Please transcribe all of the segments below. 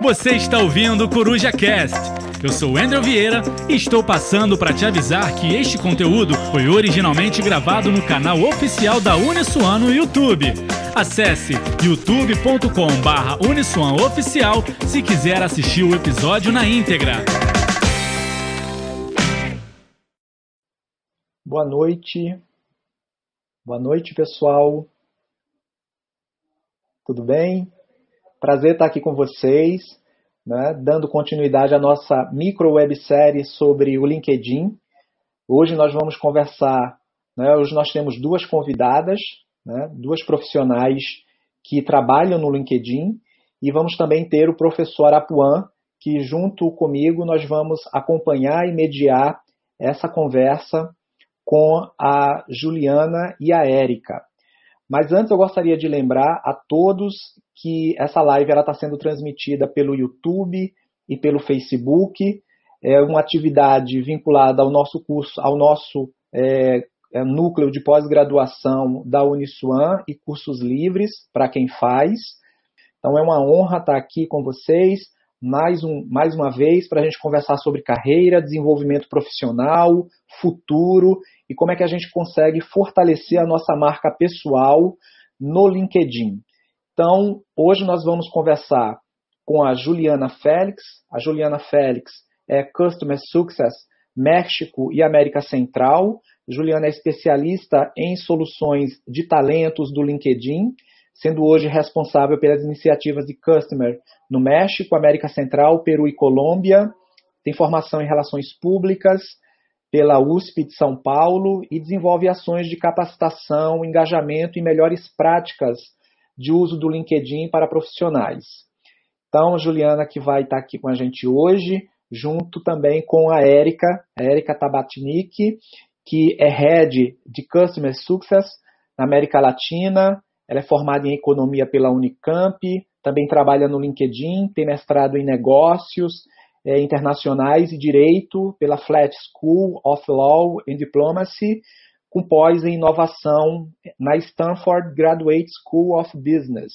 Você está ouvindo o Coruja Cast. Eu sou Andrew Vieira e estou passando para te avisar que este conteúdo foi originalmente gravado no canal oficial da Uniswan no YouTube. Acesse youtube.com/uniswan oficial se quiser assistir o episódio na íntegra. Boa noite. Boa noite, pessoal. Tudo bem? Prazer estar aqui com vocês, né, dando continuidade à nossa micro websérie sobre o LinkedIn. Hoje nós vamos conversar, né, hoje nós temos duas convidadas, né, duas profissionais que trabalham no LinkedIn e vamos também ter o professor Apuan, que junto comigo nós vamos acompanhar e mediar essa conversa com a Juliana e a Érica. Mas antes eu gostaria de lembrar a todos que essa live está sendo transmitida pelo YouTube e pelo Facebook. É uma atividade vinculada ao nosso curso, ao nosso é, é, núcleo de pós-graduação da Uniswan e cursos livres para quem faz. Então é uma honra estar aqui com vocês mais, um, mais uma vez para a gente conversar sobre carreira, desenvolvimento profissional, futuro e como é que a gente consegue fortalecer a nossa marca pessoal no LinkedIn. Então, hoje nós vamos conversar com a Juliana Félix. A Juliana Félix é Customer Success México e América Central. Juliana é especialista em soluções de talentos do LinkedIn, sendo hoje responsável pelas iniciativas de Customer no México, América Central, Peru e Colômbia. Tem formação em relações públicas pela USP de São Paulo e desenvolve ações de capacitação, engajamento e melhores práticas de uso do LinkedIn para profissionais. Então, a Juliana que vai estar aqui com a gente hoje, junto também com a Érica, a Érica Tabatnik, que é Head de Customer Success na América Latina. Ela é formada em Economia pela Unicamp, também trabalha no LinkedIn, tem mestrado em Negócios é, Internacionais e Direito pela Flat School of Law and Diplomacy, com pós em inovação na Stanford Graduate School of Business.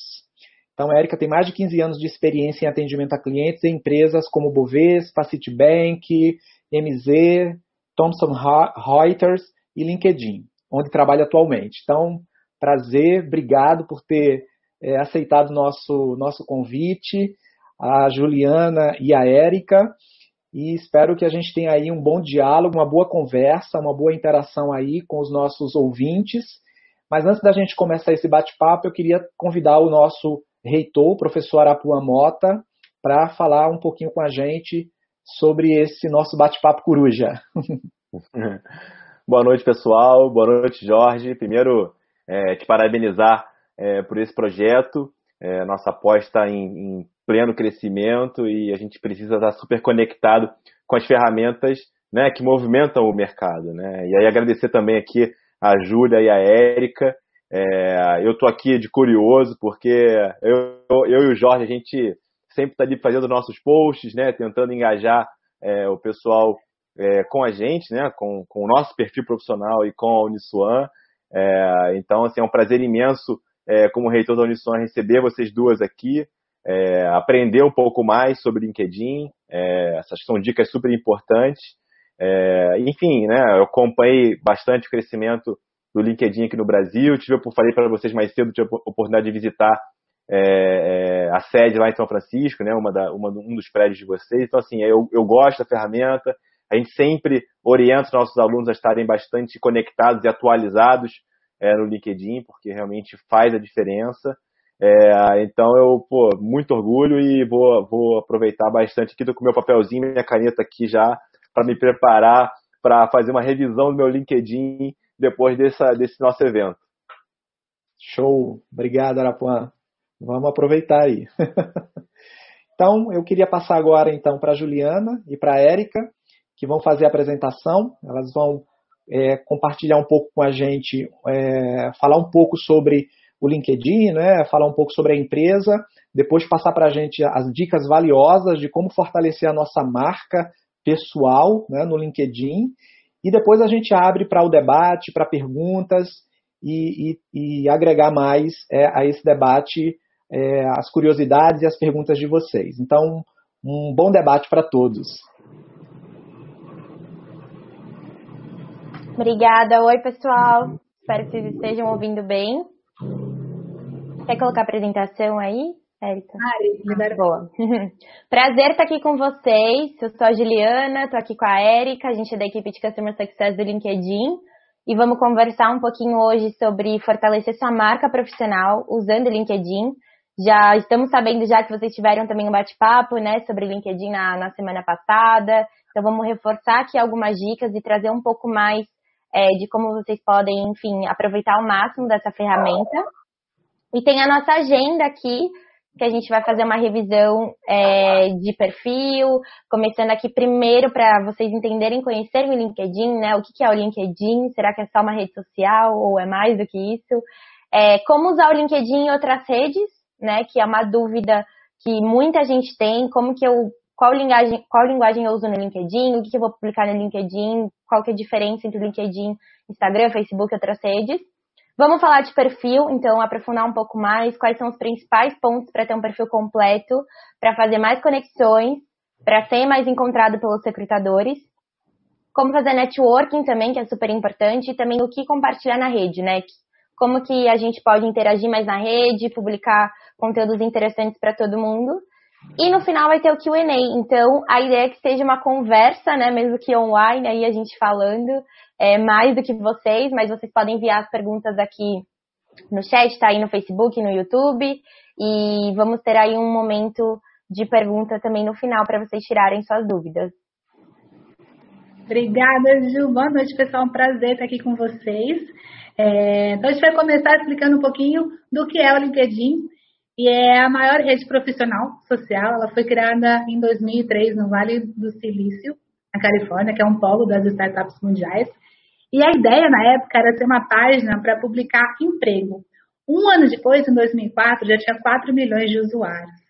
Então, a Erika tem mais de 15 anos de experiência em atendimento a clientes em empresas como Bovespa, Citibank, MZ, Thomson Reuters e LinkedIn, onde trabalha atualmente. Então, prazer, obrigado por ter é, aceitado nosso, nosso convite, a Juliana e a Érica e espero que a gente tenha aí um bom diálogo, uma boa conversa, uma boa interação aí com os nossos ouvintes. Mas antes da gente começar esse bate-papo, eu queria convidar o nosso reitor, o professor Arapuã Mota, para falar um pouquinho com a gente sobre esse nosso bate-papo coruja. boa noite, pessoal. Boa noite, Jorge. Primeiro, é, te parabenizar é, por esse projeto. É, nossa aposta em, em pleno crescimento e a gente precisa estar super conectado com as ferramentas né, que movimentam o mercado. Né? E aí agradecer também aqui a Júlia e a Érica. É, eu estou aqui de curioso porque eu, eu, e o Jorge, a gente sempre está ali fazendo nossos posts, né, tentando engajar é, o pessoal é, com a gente, né, com, com o nosso perfil profissional e com a Uniswan. É, então, assim, é um prazer imenso, é, como reitor da Uniswan, receber vocês duas aqui é, aprender um pouco mais sobre LinkedIn. É, essas são dicas super importantes. É, enfim, né, eu acompanhei bastante o crescimento do LinkedIn aqui no Brasil. Tive, falei para vocês mais cedo, tive a oportunidade de visitar é, é, a sede lá em São Francisco, né, uma da, uma, um dos prédios de vocês. Então, assim, eu, eu gosto da ferramenta. A gente sempre orienta os nossos alunos a estarem bastante conectados e atualizados é, no LinkedIn, porque realmente faz a diferença. É, então eu, pô, muito orgulho e vou, vou aproveitar bastante aqui, tô com meu papelzinho, minha caneta aqui já, para me preparar para fazer uma revisão do meu LinkedIn depois dessa, desse nosso evento. Show! Obrigado, Arapuã. Vamos aproveitar aí. então, eu queria passar agora então para a Juliana e para a Érica, que vão fazer a apresentação. Elas vão é, compartilhar um pouco com a gente, é, falar um pouco sobre o LinkedIn, né, falar um pouco sobre a empresa, depois passar para a gente as dicas valiosas de como fortalecer a nossa marca pessoal né, no LinkedIn, e depois a gente abre para o debate, para perguntas e, e, e, agregar mais é, a esse debate é, as curiosidades e as perguntas de vocês. Então, um bom debate para todos. Obrigada. Oi, pessoal. Espero que vocês estejam ouvindo bem. Quer colocar a apresentação aí, Érica? Ah, Boa. Prazer estar aqui com vocês. Eu sou a Juliana, estou aqui com a Érica, a gente é da equipe de Customer Success do LinkedIn. E vamos conversar um pouquinho hoje sobre fortalecer sua marca profissional usando o LinkedIn. Já estamos sabendo já que vocês tiveram também um bate-papo, né, sobre LinkedIn na, na semana passada. Então vamos reforçar aqui algumas dicas e trazer um pouco mais é, de como vocês podem, enfim, aproveitar ao máximo dessa ferramenta. E tem a nossa agenda aqui, que a gente vai fazer uma revisão é, de perfil, começando aqui primeiro para vocês entenderem, conhecerem o LinkedIn, né? O que, que é o LinkedIn? Será que é só uma rede social ou é mais do que isso? É, como usar o LinkedIn em outras redes, né? Que é uma dúvida que muita gente tem, como que eu qual linguagem, qual linguagem eu uso no LinkedIn, o que, que eu vou publicar no LinkedIn, qual que é a diferença entre o LinkedIn, Instagram, Facebook e outras redes. Vamos falar de perfil, então aprofundar um pouco mais, quais são os principais pontos para ter um perfil completo, para fazer mais conexões, para ser mais encontrado pelos recrutadores. Como fazer networking também, que é super importante, e também o que compartilhar na rede, né? Como que a gente pode interagir mais na rede, publicar conteúdos interessantes para todo mundo. E no final vai ter o QA. Então, a ideia é que seja uma conversa, né? Mesmo que online, aí a gente falando é, mais do que vocês, mas vocês podem enviar as perguntas aqui no chat, tá aí no Facebook, no YouTube. E vamos ter aí um momento de pergunta também no final para vocês tirarem suas dúvidas. Obrigada, Ju. Boa noite, pessoal. Um prazer estar aqui com vocês. É, então, a gente vai começar explicando um pouquinho do que é o LinkedIn e é a maior rede profissional social. Ela foi criada em 2003 no Vale do Silício, na Califórnia, que é um polo das startups mundiais. E a ideia na época era ser uma página para publicar emprego. Um ano depois, em 2004, já tinha 4 milhões de usuários.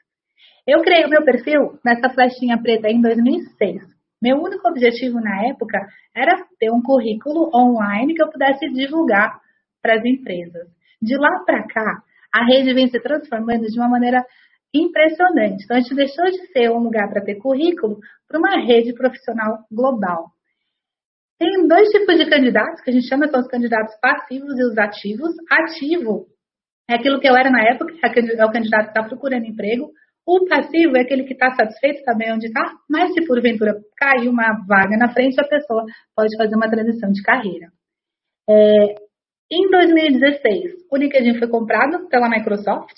Eu criei o meu perfil nessa flechinha preta em 2006. Meu único objetivo na época era ter um currículo online que eu pudesse divulgar para as empresas. De lá para cá, a rede vem se transformando de uma maneira impressionante. Então, a gente deixou de ser um lugar para ter currículo para uma rede profissional global. Tem dois tipos de candidatos que a gente chama, são os candidatos passivos e os ativos. Ativo é aquilo que eu era na época, é o candidato que está procurando emprego. O passivo é aquele que está satisfeito também onde está, mas se porventura cair uma vaga na frente, a pessoa pode fazer uma transição de carreira. É, em 2016, o LinkedIn foi comprado pela Microsoft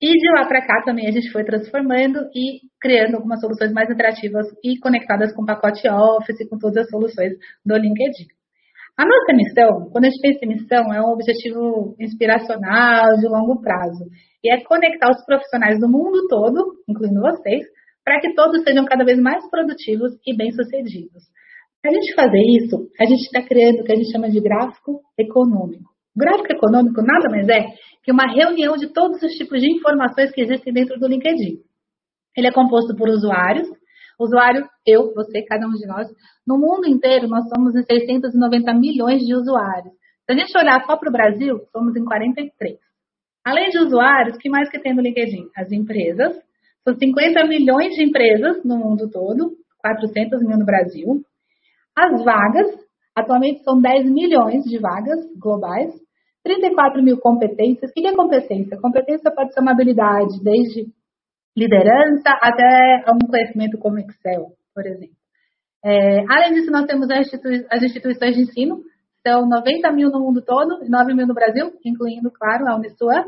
e de lá para cá também a gente foi transformando e criando algumas soluções mais interativas e conectadas com o pacote Office e com todas as soluções do LinkedIn. A nossa missão, quando a gente pensa em missão, é um objetivo inspiracional de longo prazo e é conectar os profissionais do mundo todo, incluindo vocês, para que todos sejam cada vez mais produtivos e bem-sucedidos. A gente fazer isso, a gente está criando o que a gente chama de gráfico econômico. O gráfico econômico nada mais é que uma reunião de todos os tipos de informações que existem dentro do LinkedIn. Ele é composto por usuários. Usuário, eu, você, cada um de nós. No mundo inteiro, nós somos em 690 milhões de usuários. Se a gente olhar só para o Brasil, somos em 43. Além de usuários, o que mais que tem no LinkedIn? As empresas. São 50 milhões de empresas no mundo todo, 400 mil no Brasil. As vagas, atualmente são 10 milhões de vagas globais, 34 mil competências. O que é competência? Competência pode ser uma habilidade, desde liderança até um conhecimento como Excel, por exemplo. É, além disso, nós temos as, institui as instituições de ensino, são 90 mil no mundo todo e 9 mil no Brasil, incluindo, claro, a Uniswan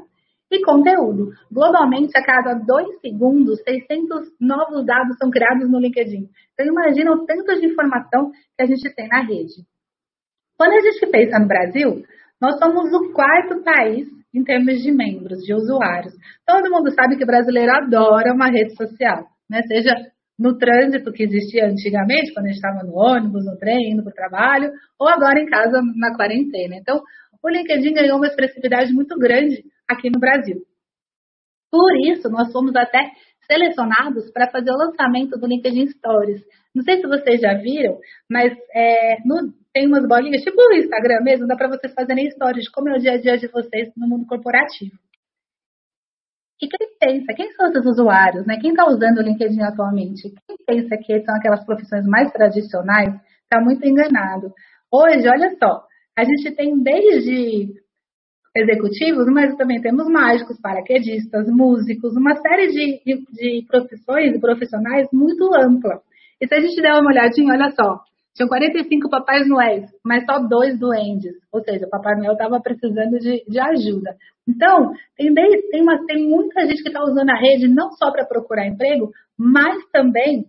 e conteúdo. Globalmente, a cada dois segundos, 600 novos dados são criados no LinkedIn. Então, imagina o tanto de informação que a gente tem na rede. Quando a gente pensa no Brasil, nós somos o quarto país em termos de membros, de usuários. Todo mundo sabe que o brasileiro adora uma rede social, né? seja no trânsito que existia antigamente, quando a gente estava no ônibus, no trem, indo para o trabalho, ou agora em casa na quarentena. Então, o LinkedIn ganhou uma expressividade muito grande aqui no Brasil. Por isso, nós fomos até selecionados para fazer o lançamento do LinkedIn Stories. Não sei se vocês já viram, mas é, no, tem umas bolinhas, tipo o Instagram mesmo, dá para vocês fazerem stories de como é o dia a dia de vocês no mundo corporativo. E quem pensa, quem são esses usuários, né? Quem está usando o LinkedIn atualmente? Quem pensa que são aquelas profissões mais tradicionais, está muito enganado. Hoje, olha só, a gente tem desde executivos, mas também temos mágicos, paraquedistas, músicos, uma série de, de, de profissões e profissionais muito ampla. E se a gente der uma olhadinha, olha só, tinham 45 Papais Noéis, mas só dois duendes. Ou seja, o Papai Noel estava precisando de, de, ajuda. Então, tem, tem, uma, tem muita gente que está usando a rede não só para procurar emprego, mas também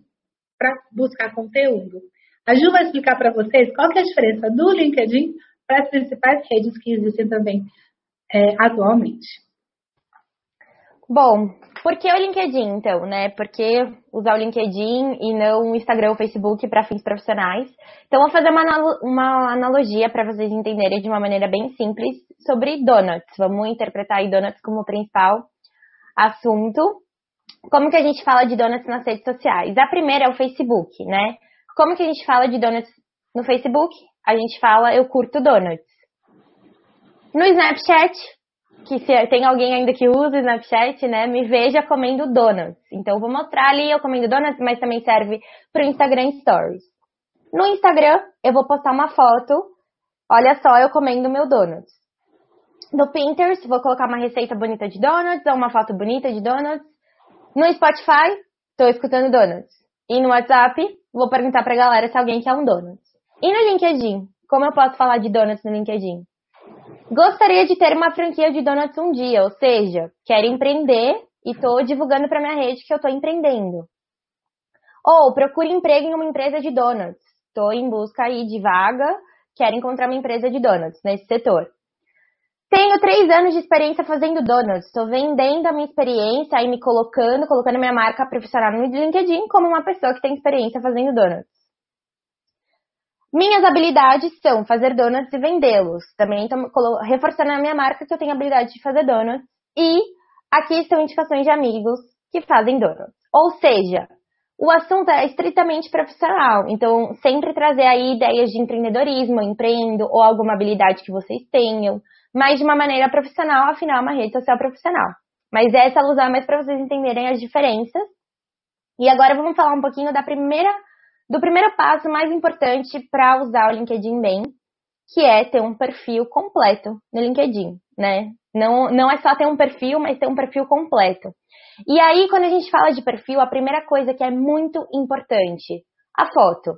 para buscar conteúdo. A Ju vai explicar para vocês qual é a diferença do LinkedIn para as principais redes que existem também é, atualmente. Bom, por que o LinkedIn, então, né? Por que usar o LinkedIn e não o Instagram ou Facebook para fins profissionais? Então, vou fazer uma, uma analogia para vocês entenderem de uma maneira bem simples sobre donuts. Vamos interpretar aí donuts como principal assunto. Como que a gente fala de donuts nas redes sociais? A primeira é o Facebook, né? Como que a gente fala de donuts no Facebook? A gente fala eu curto donuts. No Snapchat, que se tem alguém ainda que usa o Snapchat, né, me veja comendo donuts. Então, vou mostrar ali eu comendo donuts, mas também serve para o Instagram Stories. No Instagram, eu vou postar uma foto, olha só eu comendo meu donuts. No Pinterest, vou colocar uma receita bonita de donuts ou uma foto bonita de donuts. No Spotify, estou escutando donuts. E no WhatsApp, vou perguntar para a galera se alguém quer um donuts. E no LinkedIn, como eu posso falar de donuts no LinkedIn? Gostaria de ter uma franquia de donuts um dia, ou seja, quero empreender e estou divulgando para minha rede que eu estou empreendendo. Ou procure emprego em uma empresa de donuts. Estou em busca aí de vaga, quero encontrar uma empresa de donuts nesse setor. Tenho três anos de experiência fazendo donuts. Estou vendendo a minha experiência e me colocando, colocando minha marca profissional no LinkedIn como uma pessoa que tem experiência fazendo donuts. Minhas habilidades são fazer donuts e vendê-los. Também estou reforçando a minha marca que eu tenho habilidade de fazer donuts. E aqui estão indicações de amigos que fazem donuts. Ou seja, o assunto é estritamente profissional. Então, sempre trazer aí ideias de empreendedorismo, empreendo ou alguma habilidade que vocês tenham, mas de uma maneira profissional, afinal, é uma rede social profissional. Mas essa eu usar mais para vocês entenderem as diferenças. E agora vamos falar um pouquinho da primeira do primeiro passo mais importante para usar o LinkedIn bem, que é ter um perfil completo no LinkedIn, né? Não, não é só ter um perfil, mas ter um perfil completo. E aí, quando a gente fala de perfil, a primeira coisa que é muito importante, a foto.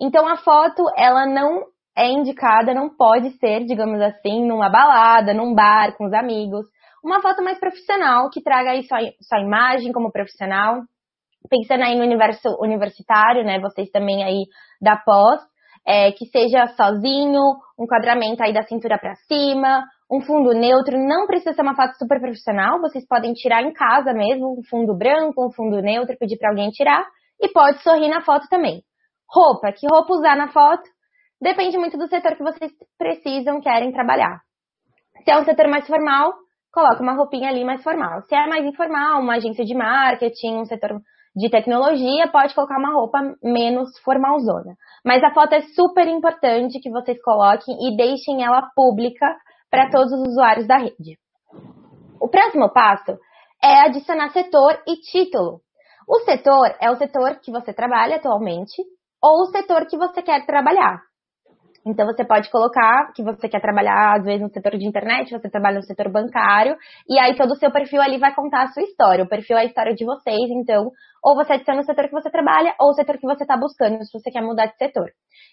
Então, a foto, ela não é indicada, não pode ser, digamos assim, numa balada, num bar, com os amigos. Uma foto mais profissional, que traga aí sua, sua imagem como profissional, pensando aí no universo universitário, né? Vocês também aí da pós, é, que seja sozinho, um enquadramento aí da cintura para cima, um fundo neutro, não precisa ser uma foto super profissional, vocês podem tirar em casa mesmo, um fundo branco, um fundo neutro, pedir para alguém tirar, e pode sorrir na foto também. Roupa, que roupa usar na foto? Depende muito do setor que vocês precisam, querem trabalhar. Se é um setor mais formal, coloca uma roupinha ali mais formal. Se é mais informal, uma agência de marketing, um setor de tecnologia, pode colocar uma roupa menos formalzona. Mas a foto é super importante que vocês coloquem e deixem ela pública para todos os usuários da rede. O próximo passo é adicionar setor e título. O setor é o setor que você trabalha atualmente ou o setor que você quer trabalhar. Então, você pode colocar que você quer trabalhar, às vezes, no setor de internet, você trabalha no setor bancário, e aí todo o seu perfil ali vai contar a sua história. O perfil é a história de vocês, então, ou você adiciona o setor que você trabalha, ou o setor que você está buscando, se você quer mudar de setor.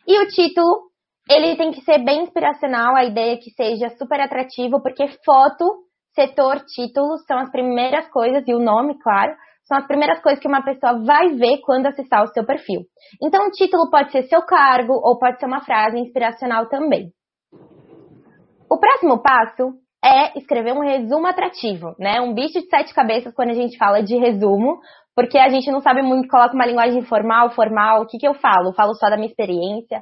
E o título, ele tem que ser bem inspiracional, a ideia é que seja super atrativo, porque foto, setor, título são as primeiras coisas, e o nome, claro, são as primeiras coisas que uma pessoa vai ver quando acessar o seu perfil. Então, o título pode ser seu cargo ou pode ser uma frase inspiracional também. O próximo passo é escrever um resumo atrativo, né? Um bicho de sete cabeças quando a gente fala de resumo, porque a gente não sabe muito, coloca uma linguagem formal, formal, o que, que eu falo? Falo só da minha experiência.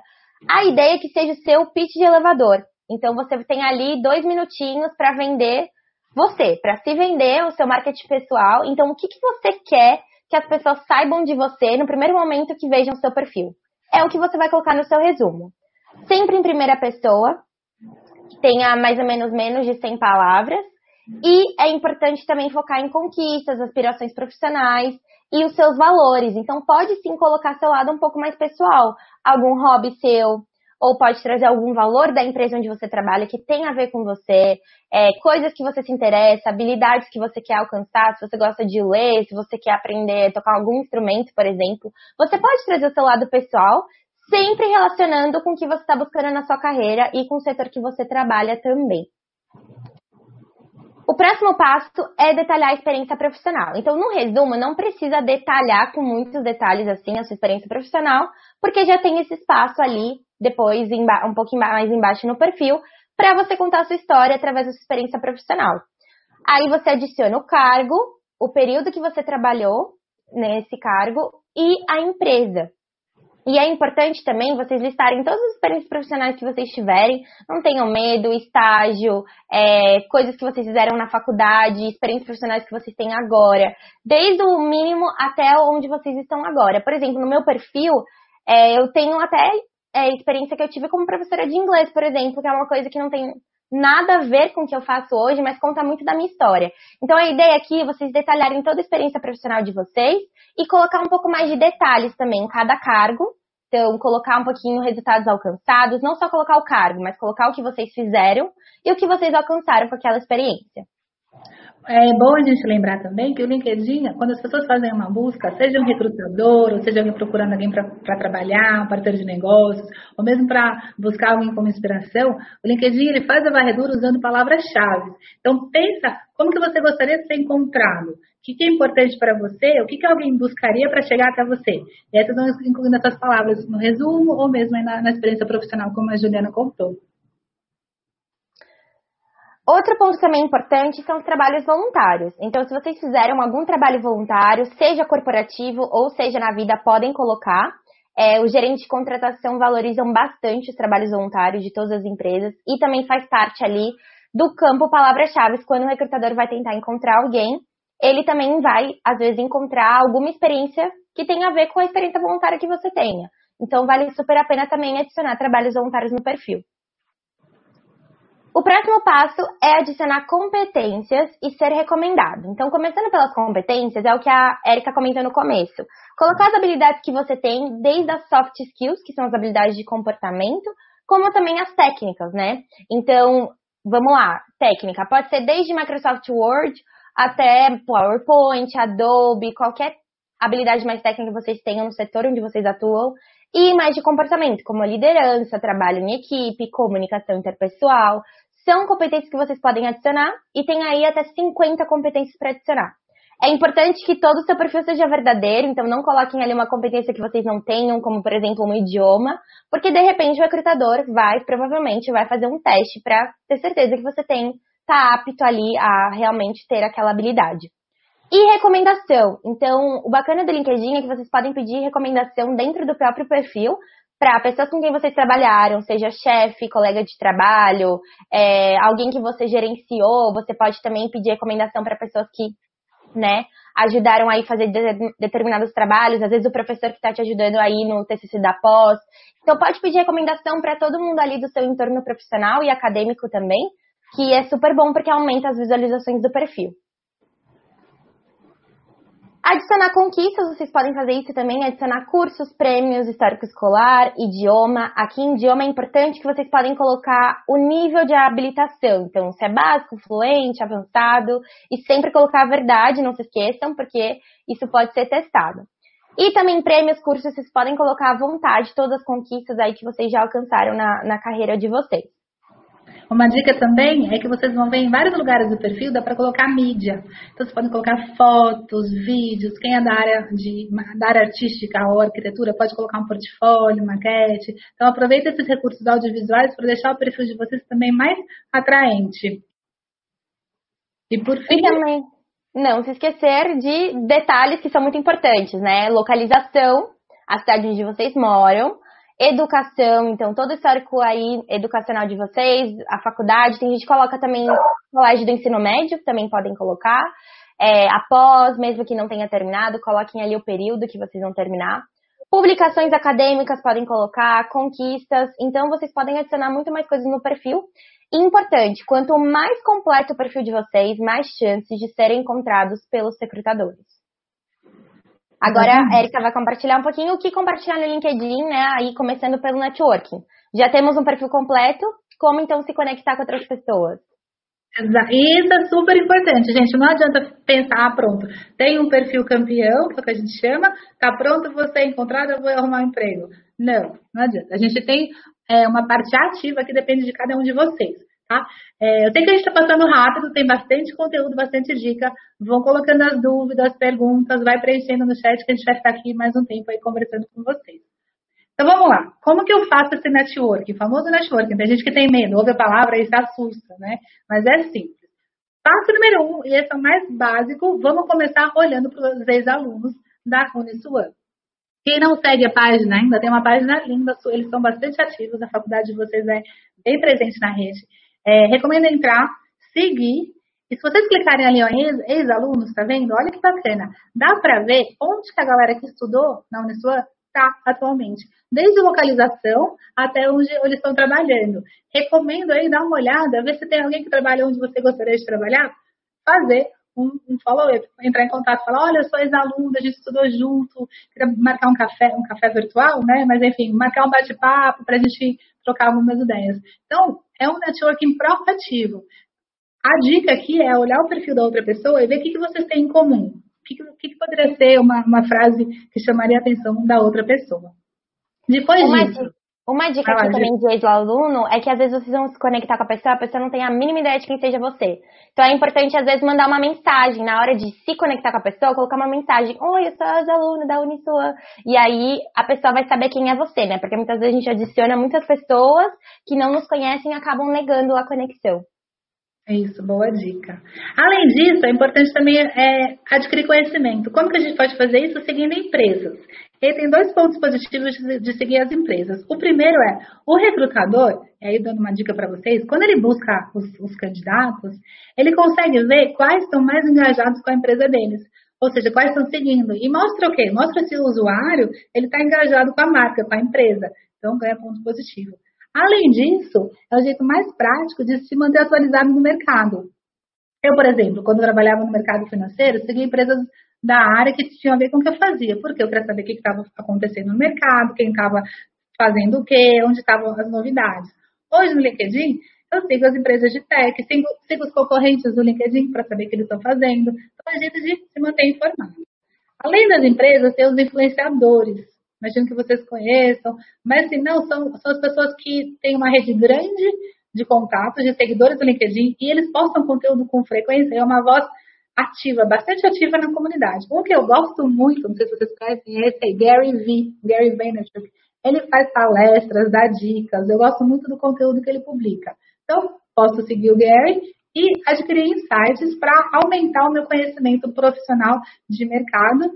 A ideia é que seja o seu pitch de elevador. Então, você tem ali dois minutinhos para vender você, para se vender o seu marketing pessoal. Então, o que, que você quer que as pessoas saibam de você no primeiro momento que vejam o seu perfil? É o que você vai colocar no seu resumo. Sempre em primeira pessoa, que tenha mais ou menos menos de 100 palavras. E é importante também focar em conquistas, aspirações profissionais e os seus valores. Então, pode sim colocar seu lado um pouco mais pessoal, algum hobby seu, ou pode trazer algum valor da empresa onde você trabalha que tem a ver com você, é, coisas que você se interessa, habilidades que você quer alcançar, se você gosta de ler, se você quer aprender a tocar algum instrumento, por exemplo. Você pode trazer o seu lado pessoal, sempre relacionando com o que você está buscando na sua carreira e com o setor que você trabalha também. O próximo passo é detalhar a experiência profissional. Então, no resumo, não precisa detalhar com muitos detalhes assim a sua experiência profissional, porque já tem esse espaço ali, depois um pouquinho mais embaixo no perfil, para você contar a sua história através da sua experiência profissional. Aí você adiciona o cargo, o período que você trabalhou nesse cargo e a empresa. E é importante também vocês listarem todas as experiências profissionais que vocês tiverem. Não tenham medo, estágio, é, coisas que vocês fizeram na faculdade, experiências profissionais que vocês têm agora. Desde o mínimo até onde vocês estão agora. Por exemplo, no meu perfil, é, eu tenho até é, experiência que eu tive como professora de inglês, por exemplo, que é uma coisa que não tem nada a ver com o que eu faço hoje, mas conta muito da minha história. Então a ideia aqui é vocês detalharem toda a experiência profissional de vocês e colocar um pouco mais de detalhes também em cada cargo. Então, colocar um pouquinho resultados alcançados, não só colocar o cargo, mas colocar o que vocês fizeram e o que vocês alcançaram com aquela experiência. É bom a gente lembrar também que o LinkedIn, quando as pessoas fazem uma busca, seja um recrutador, ou seja alguém procurando alguém para trabalhar, um parceiro de negócios, ou mesmo para buscar alguém como inspiração, o LinkedIn ele faz a varredura usando palavras-chave. Então pensa como que você gostaria de ser encontrado, o que, que é importante para você, o que, que alguém buscaria para chegar até você. E aí vocês vão incluindo essas palavras no resumo ou mesmo na, na experiência profissional, como a Juliana contou. Outro ponto também importante são os trabalhos voluntários. Então, se vocês fizeram algum trabalho voluntário, seja corporativo ou seja na vida, podem colocar. É, os gerentes de contratação valorizam bastante os trabalhos voluntários de todas as empresas e também faz parte ali do campo palavras-chave quando o recrutador vai tentar encontrar alguém. Ele também vai, às vezes, encontrar alguma experiência que tenha a ver com a experiência voluntária que você tenha. Então, vale super a pena também adicionar trabalhos voluntários no perfil. O próximo passo é adicionar competências e ser recomendado. Então, começando pelas competências, é o que a Erika comentou no começo. Colocar as habilidades que você tem, desde as soft skills, que são as habilidades de comportamento, como também as técnicas, né? Então, vamos lá, técnica. Pode ser desde Microsoft Word até PowerPoint, Adobe, qualquer habilidade mais técnica que vocês tenham no setor onde vocês atuam. E mais de comportamento, como liderança, trabalho em equipe, comunicação interpessoal, são competências que vocês podem adicionar e tem aí até 50 competências para adicionar. É importante que todo o seu perfil seja verdadeiro, então não coloquem ali uma competência que vocês não tenham, como por exemplo um idioma, porque de repente o recrutador vai, provavelmente, vai fazer um teste para ter certeza que você tem, tá apto ali a realmente ter aquela habilidade. E recomendação. Então, o bacana do LinkedIn é que vocês podem pedir recomendação dentro do próprio perfil para pessoas com quem vocês trabalharam, seja chefe, colega de trabalho, é, alguém que você gerenciou, você pode também pedir recomendação para pessoas que, né, ajudaram aí fazer de, determinados trabalhos, às vezes o professor que está te ajudando aí no TCC da pós. Então pode pedir recomendação para todo mundo ali do seu entorno profissional e acadêmico também, que é super bom porque aumenta as visualizações do perfil. Adicionar conquistas, vocês podem fazer isso também, adicionar cursos, prêmios, histórico escolar, idioma. Aqui em idioma é importante que vocês podem colocar o nível de habilitação. Então, se é básico, fluente, avançado, e sempre colocar a verdade, não se esqueçam, porque isso pode ser testado. E também prêmios, cursos, vocês podem colocar à vontade todas as conquistas aí que vocês já alcançaram na, na carreira de vocês. Uma dica também é que vocês vão ver em vários lugares do perfil, dá para colocar mídia. Então, vocês podem colocar fotos, vídeos. Quem é da área, de, da área artística ou arquitetura pode colocar um portfólio, maquete. Então, aproveita esses recursos audiovisuais para deixar o perfil de vocês também mais atraente. E por fim. E também, não se esquecer de detalhes que são muito importantes, né? Localização, a cidade onde vocês moram educação, então todo o histórico aí educacional de vocês, a faculdade, tem gente que coloca também colégio do ensino médio, também podem colocar. É, após, mesmo que não tenha terminado, coloquem ali o período que vocês vão terminar. Publicações acadêmicas podem colocar, conquistas, então vocês podem adicionar muito mais coisas no perfil. E importante, quanto mais completo o perfil de vocês, mais chances de serem encontrados pelos recrutadores. Agora a Erika vai compartilhar um pouquinho o que compartilhar no LinkedIn, né? Aí começando pelo networking. Já temos um perfil completo, como então se conectar com outras pessoas? Isso é super importante, gente. Não adianta pensar, ah, pronto, tem um perfil campeão, que é o que a gente chama, tá pronto, você é encontrado, eu vou arrumar um emprego. Não, não adianta. A gente tem é, uma parte ativa que depende de cada um de vocês. Tá? É, eu sei que a gente está passando rápido, tem bastante conteúdo, bastante dica. Vão colocando as dúvidas, perguntas, vai preenchendo no chat que a gente vai ficar aqui mais um tempo aí conversando com vocês. Então vamos lá. Como que eu faço esse networking? Famoso networking. Tem gente que tem medo, ouve a palavra e se assusta, né? Mas é simples. Passo número um, e esse é o mais básico, vamos começar olhando para os ex-alunos da Uniswan. Quem não segue a página ainda, tem uma página linda, eles são bastante ativos, a faculdade de vocês é bem presente na rede. É, recomendo entrar, seguir, e se vocês clicarem ali, ex-alunos, tá vendo? Olha que bacana. Dá para ver onde que a galera que estudou na Uniswan está atualmente. Desde localização até onde eles estão trabalhando. Recomendo aí dar uma olhada, ver se tem alguém que trabalha onde você gostaria de trabalhar, fazer um, um follow-up, entrar em contato, falar, olha, eu sou ex-aluno, a gente estudou junto, queria marcar um café, um café virtual, né? Mas enfim, marcar um bate-papo para a gente trocar algumas ideias. Então, é um networking proativo. A dica aqui é olhar o perfil da outra pessoa e ver o que, que vocês têm em comum. O que, que, que poderia ser uma, uma frase que chamaria a atenção da outra pessoa? Depois uma disso. Dica, uma dica aqui também de ex-aluno é que às vezes vocês vão se conectar com a pessoa, a pessoa não tem a mínima ideia de quem seja você. Então é importante, às vezes, mandar uma mensagem. Na hora de se conectar com a pessoa, colocar uma mensagem. Oi, eu sou ex-aluno da Unisua. E aí a pessoa vai saber quem é você, né? Porque muitas vezes a gente adiciona muitas pessoas que não nos conhecem e acabam negando a conexão. Isso, boa dica. Além disso, é importante também é, adquirir conhecimento. Como que a gente pode fazer isso? Seguindo empresas. E tem dois pontos positivos de, de seguir as empresas. O primeiro é, o recrutador, e aí dando uma dica para vocês, quando ele busca os, os candidatos, ele consegue ver quais estão mais engajados com a empresa deles. Ou seja, quais estão seguindo. E mostra o quê? Mostra se o usuário ele está engajado com a marca, com a empresa. Então, ganha ponto positivo. Além disso, é o jeito mais prático de se manter atualizado no mercado. Eu, por exemplo, quando eu trabalhava no mercado financeiro, segui empresas da área que tinham a ver com o que eu fazia, porque eu queria saber o que estava acontecendo no mercado, quem estava fazendo o quê, onde estavam as novidades. Hoje no LinkedIn, eu sigo as empresas de tech, sigo, sigo os concorrentes do LinkedIn para saber o que eles estão fazendo. Então, é jeito de se manter informado. Além das empresas, tem os influenciadores imagino que vocês conheçam, mas se não, são, são as pessoas que têm uma rede grande de contatos, de seguidores do LinkedIn, e eles postam conteúdo com frequência, é uma voz ativa, bastante ativa na comunidade. Um que eu gosto muito, não sei se vocês conhecem, é esse aí, Gary V, Gary Vaynerchuk. Ele faz palestras, dá dicas, eu gosto muito do conteúdo que ele publica. Então, posso seguir o Gary e adquirir insights para aumentar o meu conhecimento profissional de mercado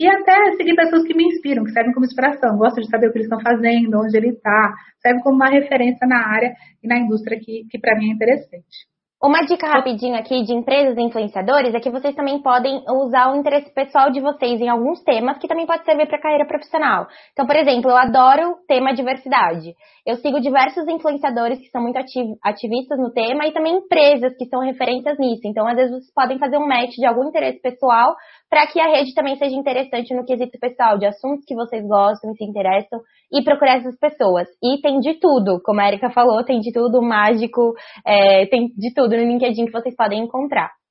e até seguir pessoas que me inspiram, que servem como inspiração. Gosto de saber o que eles estão fazendo, onde ele está. Serve como uma referência na área e na indústria que, que para mim é interessante. Uma dica rapidinho aqui de empresas e influenciadores é que vocês também podem usar o interesse pessoal de vocês em alguns temas que também pode servir para carreira profissional. Então, por exemplo, eu adoro o tema diversidade. Eu sigo diversos influenciadores que são muito ativistas no tema e também empresas que são referências nisso. Então, às vezes, vocês podem fazer um match de algum interesse pessoal para que a rede também seja interessante no quesito pessoal, de assuntos que vocês gostam e se interessam, e procurar essas pessoas. E tem de tudo, como a Erika falou, tem de tudo, mágico, é, tem de tudo no LinkedIn que vocês podem encontrar.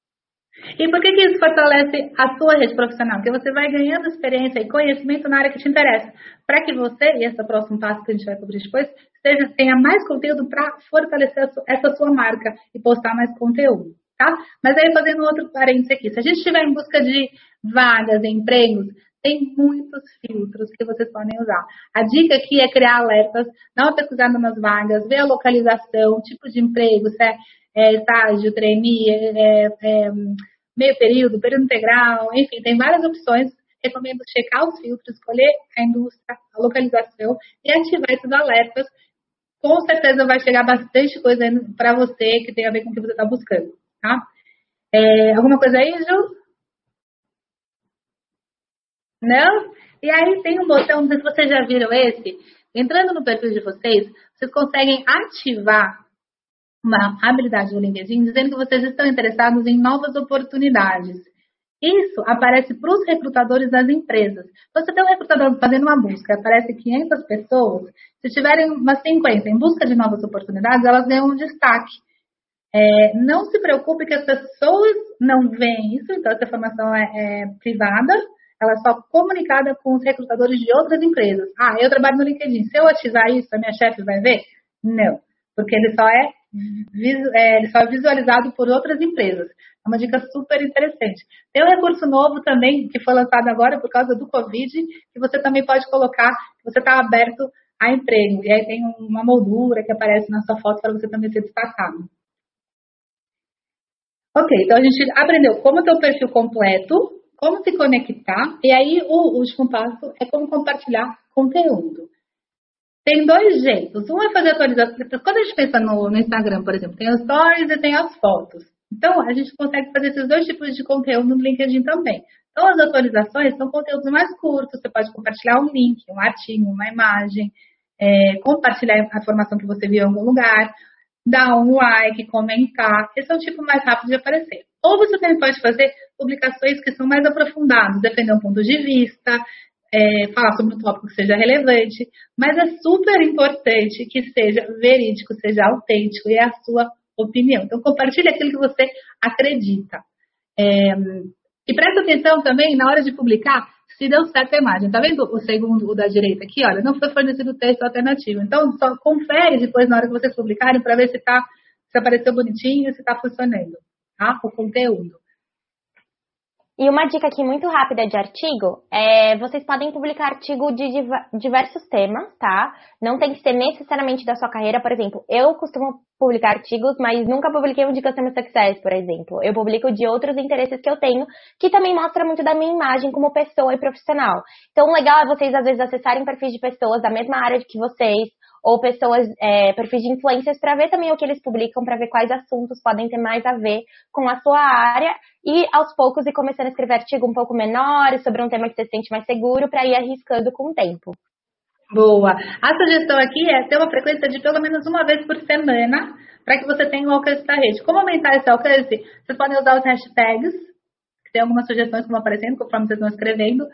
E por que, que isso fortalece a sua rede profissional? Porque você vai ganhando experiência e conhecimento na área que te interessa. Para que você, e esse é o próximo passo que a gente vai cobrir depois, seja, tenha mais conteúdo para fortalecer essa sua marca e postar mais conteúdo. Tá? Mas aí, fazendo outro parênteses aqui, se a gente estiver em busca de vagas, empregos, tem muitos filtros que vocês podem usar. A dica aqui é criar alertas, dar uma pesquisada nas vagas, ver a localização, tipo de emprego, se é, é estágio, trainee, é, é, meio período, período integral, enfim, tem várias opções. Recomendo checar os filtros, escolher a indústria, a localização e ativar esses alertas. Com certeza vai chegar bastante coisa para você que tem a ver com o que você está buscando, tá? É, alguma coisa aí, Ju? Não? E aí tem um botão, não sei se vocês já viram esse. Entrando no perfil de vocês, vocês conseguem ativar uma habilidade no LinkedIn dizendo que vocês estão interessados em novas oportunidades. Isso aparece para os recrutadores das empresas. Você tem um recrutador fazendo uma busca, aparece 500 pessoas. Se tiverem umas 50 em busca de novas oportunidades, elas ganham um destaque. É, não se preocupe que as pessoas não veem isso, então essa informação é, é privada, ela é só comunicada com os recrutadores de outras empresas. Ah, eu trabalho no LinkedIn, se eu ativar isso, a minha chefe vai ver? Não, porque ele só é, é, ele só é visualizado por outras empresas. É uma dica super interessante. Tem um recurso novo também, que foi lançado agora por causa do Covid, que você também pode colocar, você está aberto a emprego. E aí tem uma moldura que aparece na sua foto para você também ser destacado. Ok, então a gente aprendeu como ter o perfil completo, como se conectar, e aí o último passo é como compartilhar conteúdo. Tem dois jeitos. Um é fazer atualização. Quando a gente pensa no, no Instagram, por exemplo, tem os stories e tem as fotos. Então, a gente consegue fazer esses dois tipos de conteúdo no LinkedIn também. Então, as atualizações são conteúdos mais curtos. Você pode compartilhar um link, um artigo, uma imagem, é, compartilhar a informação que você viu em algum lugar dar um like, comentar. Esse é o tipo mais rápido de aparecer. Ou você também pode fazer publicações que são mais aprofundadas, defender um ponto de vista, é, falar sobre um tópico que seja relevante, mas é super importante que seja verídico, seja autêntico e é a sua opinião. Então, compartilhe aquilo que você acredita. É, e presta atenção também na hora de publicar se deu certo a imagem. Tá vendo o segundo, o da direita aqui? Olha, não foi fornecido texto alternativo. Então, só confere depois na hora que vocês publicarem para ver se tá, se apareceu bonitinho, se está funcionando, tá? O conteúdo. E uma dica aqui muito rápida de artigo é vocês podem publicar artigo de diversos temas, tá? Não tem que ser necessariamente da sua carreira, por exemplo. Eu costumo publicar artigos, mas nunca publiquei um de Customer Success, por exemplo. Eu publico de outros interesses que eu tenho, que também mostra muito da minha imagem como pessoa e profissional. Então, o legal é vocês, às vezes, acessarem perfis de pessoas da mesma área que vocês, ou pessoas, é, perfis de influencers, para ver também o que eles publicam, para ver quais assuntos podem ter mais a ver com a sua área e aos poucos ir começando a escrever artigo um pouco menores sobre um tema que você se sente mais seguro para ir arriscando com o tempo. Boa. A sugestão aqui é ter uma frequência de pelo menos uma vez por semana para que você tenha um alcance da rede. Como aumentar esse alcance? Vocês podem usar os hashtags, que tem algumas sugestões que vão aparecendo conforme vocês vão escrevendo.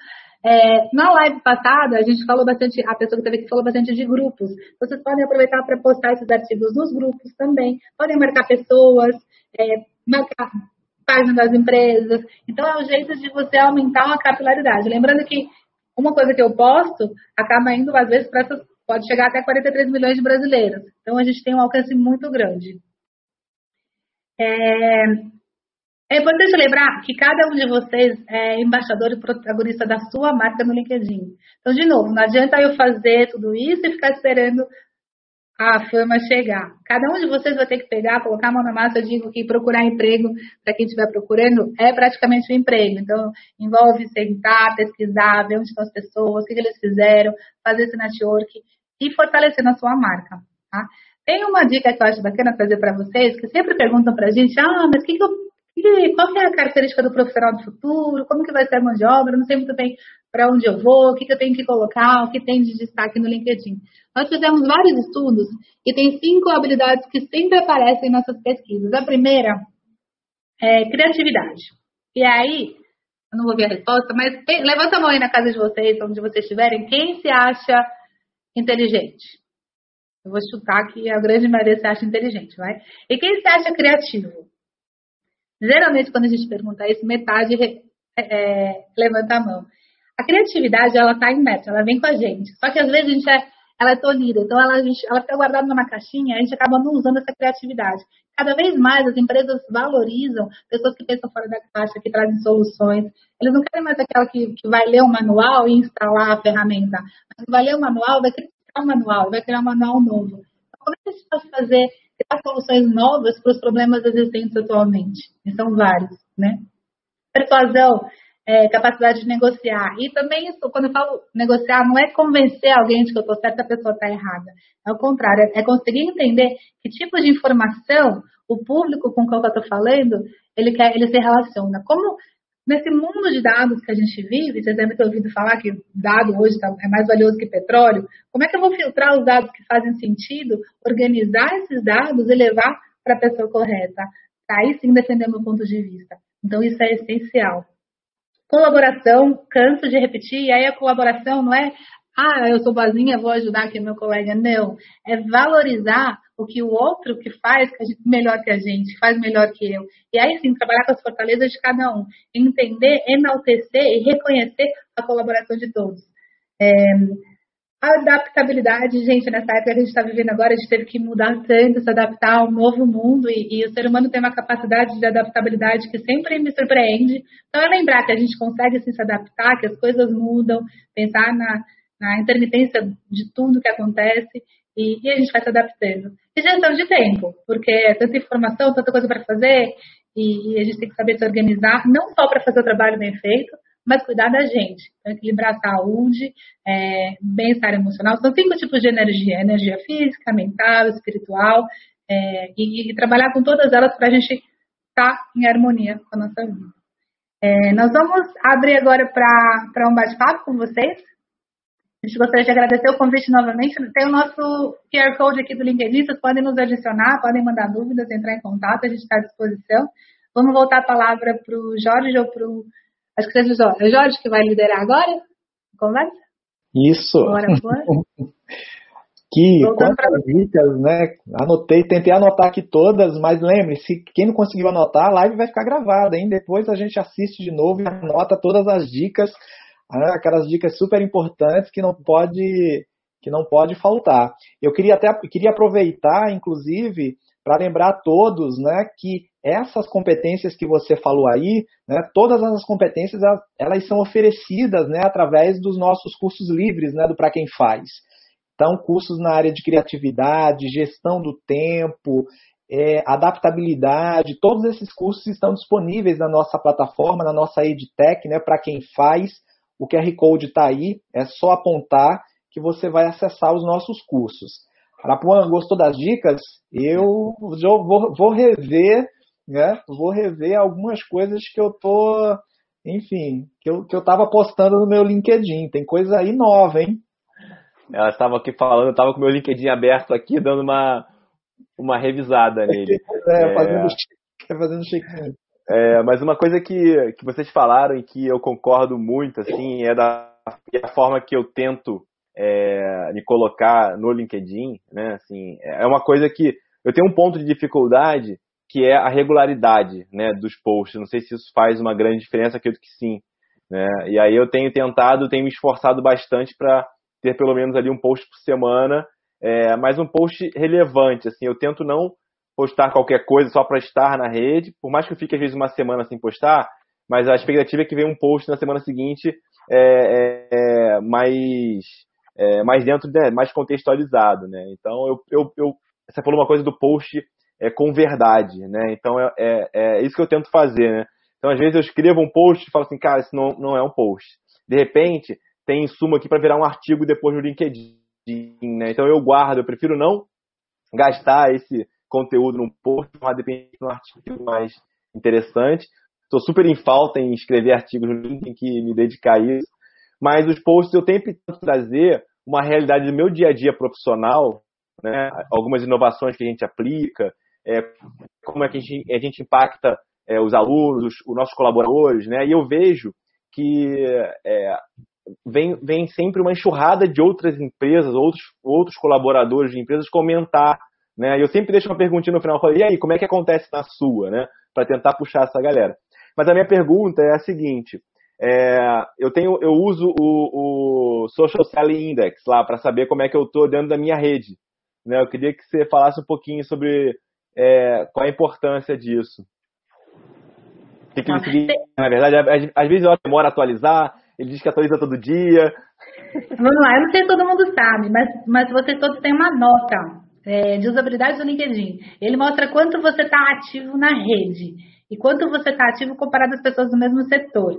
É, na live passada, a gente falou bastante, a pessoa que esteve aqui falou bastante de grupos. Vocês podem aproveitar para postar esses artigos nos grupos também. Podem marcar pessoas, é, marcar página das empresas. Então, é um jeito de você aumentar a capilaridade. Lembrando que uma coisa que eu posto acaba indo, às vezes, para essas. Pode chegar até 43 milhões de brasileiros. Então, a gente tem um alcance muito grande. É, é importante lembrar que cada um de vocês é embaixador e protagonista da sua marca no LinkedIn. Então, de novo, não adianta eu fazer tudo isso e ficar esperando a fama chegar. Cada um de vocês vai ter que pegar, colocar a mão na massa. Eu digo que procurar emprego, para quem estiver procurando, é praticamente um emprego. Então, envolve sentar, pesquisar, ver onde estão as pessoas, o que, eles fizeram, fazer esse network e fortalecer a sua marca. Tá? Tem uma dica que eu acho bacana trazer para vocês, que sempre perguntam para a gente, ah, mas o que, que eu e qual é a característica do profissional do futuro? Como que vai ser a mão de obra? Não sei muito bem para onde eu vou, o que, que eu tenho que colocar, o que tem de destaque no LinkedIn. Nós fizemos vários estudos e tem cinco habilidades que sempre aparecem em nossas pesquisas. A primeira é criatividade. E aí, eu não vou ver a resposta, mas levanta a mão aí na casa de vocês, onde vocês estiverem, quem se acha inteligente? Eu vou chutar que a grande maioria se acha inteligente, vai? E quem se acha criativo? Geralmente, quando a gente pergunta isso, metade é, levanta a mão. A criatividade, ela está inerte, ela vem com a gente. Só que às vezes a gente é, ela é tolhida, então ela, gente, ela fica guardada numa caixinha, a gente acaba não usando essa criatividade. Cada vez mais as empresas valorizam pessoas que pensam fora da caixa, que trazem soluções. Eles não querem mais aquela que, que vai ler o um manual e instalar a ferramenta. Mas vai ler o um manual, vai criar um manual, vai criar um manual novo. Então, como é que a gente pode fazer criar soluções novas para os problemas existentes atualmente. E são vários, né? Persuasão, é, capacidade de negociar. E também isso, quando eu falo negociar, não é convencer alguém de que eu estou certa, a pessoa está errada. É o contrário, é conseguir entender que tipo de informação o público com qual eu estou falando, ele quer, ele se relaciona. Como nesse mundo de dados que a gente vive, vocês devem ter ouvido falar que dado hoje tá, é mais valioso que petróleo, como é que eu vou filtrar os dados que fazem sentido, organizar esses dados e levar para a pessoa correta? Aí sim defender meu ponto de vista. Então isso é essencial. Colaboração, canso de repetir, e aí a colaboração não é, ah, eu sou boazinha, vou ajudar aqui meu colega. Não. É valorizar o que o outro que faz que gente, melhor que a gente, faz melhor que eu. E aí sim, trabalhar com as fortalezas de cada um. Entender, enaltecer e reconhecer a colaboração de todos. É, a adaptabilidade, gente, nessa época que a gente está vivendo agora, a gente teve que mudar tanto, se adaptar ao novo mundo, e, e, o ser humano tem uma capacidade de adaptabilidade que sempre me surpreende. Então, é lembrar que a gente consegue assim, se adaptar, que as coisas mudam, pensar na, na intermitência de tudo que acontece, e, e a gente vai se adaptando. E gestão de tempo, porque é tanta informação, tanta coisa para fazer, e, e a gente tem que saber se organizar, não só para fazer o trabalho bem feito, mas cuidar da gente. Então, equilibrar a saúde, é, bem-estar emocional. São cinco tipos de energia: energia física, mental, espiritual, é, e, e, trabalhar com todas elas para a gente estar tá em harmonia com a nossa vida. É, nós vamos abrir agora para um bate-papo com vocês. A gente gostaria de agradecer o convite novamente. Tem o nosso QR Code aqui do LinkedIn, vocês podem nos adicionar, podem mandar dúvidas, entrar em contato, a gente está à disposição. Vamos voltar a palavra para o Jorge ou para o Acho que seja o Jorge. É o Jorge que vai liderar agora conversa? Isso. Bora, bora. que quantas dicas, né? Anotei, tentei anotar aqui todas, mas lembre-se, quem não conseguiu anotar, a live vai ficar gravada, hein? Depois a gente assiste de novo e anota todas as dicas, né? aquelas dicas super importantes que não pode que não pode faltar. Eu queria até queria aproveitar, inclusive, para lembrar a todos, né, que essas competências que você falou aí, né, todas essas competências elas são oferecidas né, através dos nossos cursos livres né, do Para Quem Faz. Então, cursos na área de criatividade, gestão do tempo, é, adaptabilidade, todos esses cursos estão disponíveis na nossa plataforma, na nossa EdTech, né, para quem faz. O QR Code está aí, é só apontar que você vai acessar os nossos cursos. Arapuã, gostou das dicas? Eu vou, vou rever né? Vou rever algumas coisas que eu tô, enfim, que eu, que eu tava postando no meu LinkedIn. Tem coisa aí nova, hein? Ela estava aqui falando, eu estava com o meu LinkedIn aberto aqui, dando uma, uma revisada nele. É, é... fazendo, fazendo check-in. É, mas uma coisa que, que vocês falaram e que eu concordo muito, assim, é da é a forma que eu tento é, me colocar no LinkedIn, né? Assim, é uma coisa que eu tenho um ponto de dificuldade que é a regularidade né, dos posts. Não sei se isso faz uma grande diferença, acredito que sim. Né? E aí eu tenho tentado, tenho me esforçado bastante para ter pelo menos ali um post por semana, é, mas um post relevante. Assim, eu tento não postar qualquer coisa só para estar na rede, por mais que eu fique às vezes uma semana sem postar, mas a expectativa é que venha um post na semana seguinte é, é, é mais, é, mais dentro, né, mais contextualizado. Né? Então eu, eu, eu, você falou uma coisa do post é, com verdade, né? Então é, é, é, isso que eu tento fazer, né? Então às vezes eu escrevo um post e falo assim, cara, isso não, não é um post. De repente tem insumo aqui para virar um artigo depois no LinkedIn, né? Então eu guardo, eu prefiro não gastar esse conteúdo num post, mas depende de um artigo mais interessante. Estou super em falta em escrever artigos no LinkedIn que me dedicar a isso. Mas os posts eu tento trazer uma realidade do meu dia a dia profissional, né? algumas inovações que a gente aplica, é, como é que a gente, a gente impacta é, os alunos, os, os, nossos colaboradores, né? E eu vejo que é, vem, vem sempre uma enxurrada de outras empresas, outros, outros colaboradores de empresas comentar, né? Eu sempre deixo uma perguntinha no final, falo, e aí, como é que acontece na sua, né? Para tentar puxar essa galera. Mas a minha pergunta é a seguinte: é, eu tenho, eu uso o, o Social Selling Index lá para saber como é que eu estou dentro da minha rede. Né? Eu queria que você falasse um pouquinho sobre é, qual a importância disso. Tem que ele na verdade, às, às vezes eu demora a atualizar, ele diz que atualiza todo dia. Vamos lá, eu não sei se todo mundo sabe, mas, mas vocês todos têm uma nota é, de usabilidade do LinkedIn. Ele mostra quanto você está ativo na rede e quanto você está ativo comparado às pessoas do mesmo setor.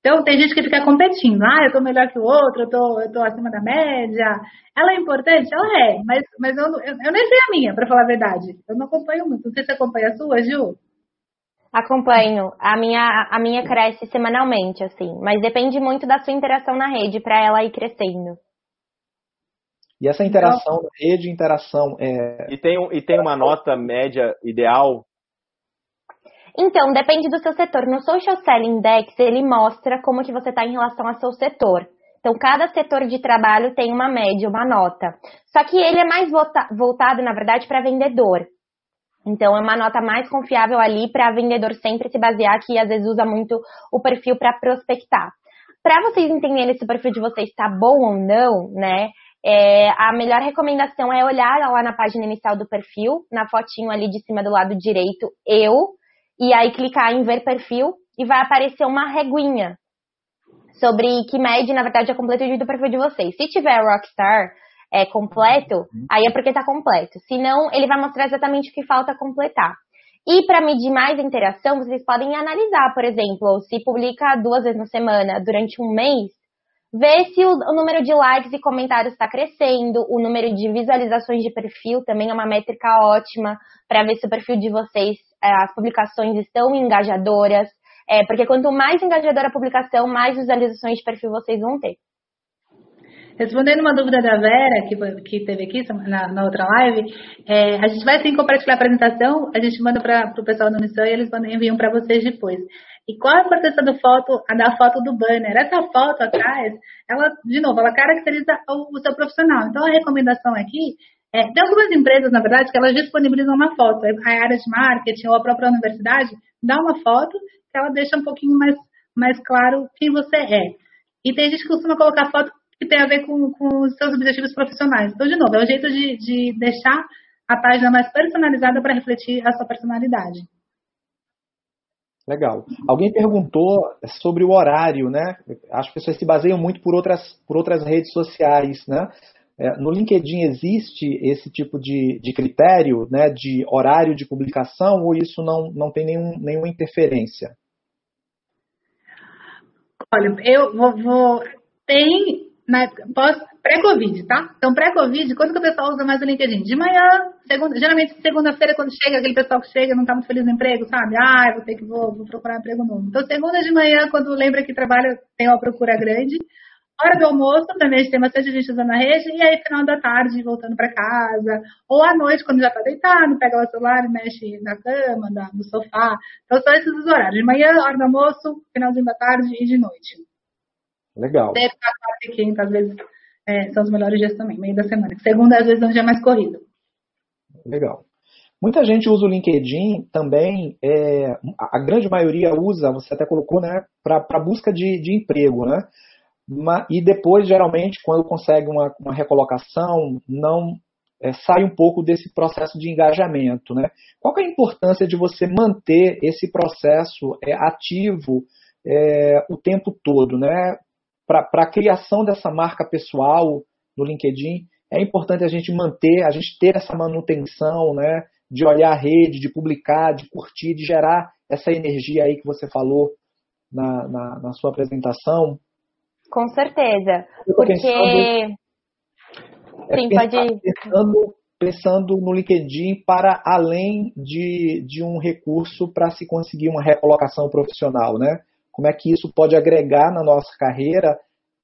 Então, tem gente que fica competindo. Ah, eu estou melhor que o outro, eu estou tô acima da média. Ela é importante? Ela é, mas, mas eu, eu, eu nem sei a minha, para falar a verdade. Eu não acompanho muito. Não sei se acompanha a sua, Gil? Acompanho. A minha, a minha cresce semanalmente, assim. Mas depende muito da sua interação na rede para ela ir crescendo. E essa interação na rede, interação é. E tem, e tem uma nota média ideal? Então, depende do seu setor. No Social Selling Index, ele mostra como que você está em relação ao seu setor. Então, cada setor de trabalho tem uma média, uma nota. Só que ele é mais voltado, na verdade, para vendedor. Então, é uma nota mais confiável ali para vendedor sempre se basear, que às vezes usa muito o perfil para prospectar. Para vocês entenderem se o perfil de vocês está bom ou não, né? É, a melhor recomendação é olhar lá na página inicial do perfil, na fotinho ali de cima do lado direito, eu, e aí clicar em ver perfil e vai aparecer uma reguinha sobre que mede, na verdade, a completude do perfil de vocês. Se tiver Rockstar é, completo, uhum. aí é porque está completo. Se não, ele vai mostrar exatamente o que falta completar. E para medir mais a interação, vocês podem analisar, por exemplo, se publica duas vezes na semana durante um mês, ver se o, o número de likes e comentários está crescendo, o número de visualizações de perfil também é uma métrica ótima para ver se o perfil de vocês, é, as publicações estão engajadoras. É, porque quanto mais engajadora a publicação, mais visualizações de perfil vocês vão ter. Respondendo uma dúvida da Vera, que, que teve aqui na, na outra live, é, a gente vai sim compartilhar a apresentação, a gente manda para o pessoal da Missão e eles enviam para vocês depois. E qual a importância do foto, da foto do banner? Essa foto atrás, ela, de novo, ela caracteriza o, o seu profissional. Então, a recomendação aqui é, tem algumas empresas, na verdade, que elas disponibilizam uma foto. A área de marketing ou a própria universidade dá uma foto que ela deixa um pouquinho mais, mais claro quem você é. E tem gente que costuma colocar foto que tem a ver com, com os seus objetivos profissionais. Então, de novo, é o jeito de, de deixar a página mais personalizada para refletir a sua personalidade. Legal. Alguém perguntou sobre o horário, né? As pessoas se baseiam muito por outras, por outras redes sociais, né? É, no LinkedIn existe esse tipo de, de critério, né, de horário de publicação, ou isso não, não tem nenhum, nenhuma interferência? Olha, eu vou, vou tem pré-Covid, tá? Então, pré-Covid, quando que o pessoal usa mais o LinkedIn? De manhã, segunda, geralmente segunda-feira, quando chega, aquele pessoal que chega não tá muito feliz no emprego, sabe? Ah, vou ter que vou, vou procurar emprego novo. Então, segunda de manhã, quando lembra que trabalha, tem uma procura grande. Hora do almoço, também tem bastante gente usando a rede, e aí final da tarde, voltando para casa, ou à noite, quando já tá deitado, pega o celular e mexe na cama, no sofá. Então, são esses os horários. De manhã, hora do almoço, finalzinho da tarde e de noite. Legal. Terça, quarta e quinta, às vezes, é, são os melhores dias também, meio da semana. Segunda, às vezes, é um dia mais corrido. Legal. Muita gente usa o LinkedIn também, é, a grande maioria usa, você até colocou, né, para busca de, de emprego, né? E depois, geralmente, quando consegue uma, uma recolocação, não é, sai um pouco desse processo de engajamento, né? Qual é a importância de você manter esse processo é, ativo é, o tempo todo, né? Para a criação dessa marca pessoal no LinkedIn, é importante a gente manter, a gente ter essa manutenção, né, de olhar a rede, de publicar, de curtir, de gerar essa energia aí que você falou na, na, na sua apresentação. Com certeza, porque... Pensando, é Sim, pensar, pode... Pensando, pensando no LinkedIn para além de, de um recurso para se conseguir uma recolocação profissional, né? Como é que isso pode agregar na nossa carreira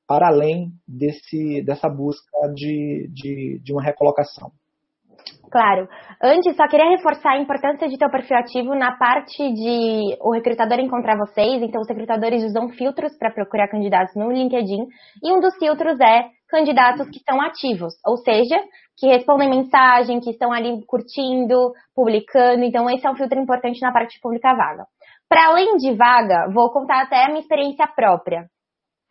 para além desse, dessa busca de, de, de uma recolocação. Claro. Antes, só queria reforçar a importância de ter o perfil ativo na parte de o recrutador encontrar vocês. Então, os recrutadores usam filtros para procurar candidatos no LinkedIn. E um dos filtros é candidatos que estão ativos, ou seja, que respondem mensagem, que estão ali curtindo, publicando. Então, esse é um filtro importante na parte de publicar vaga. Para além de vaga, vou contar até a minha experiência própria.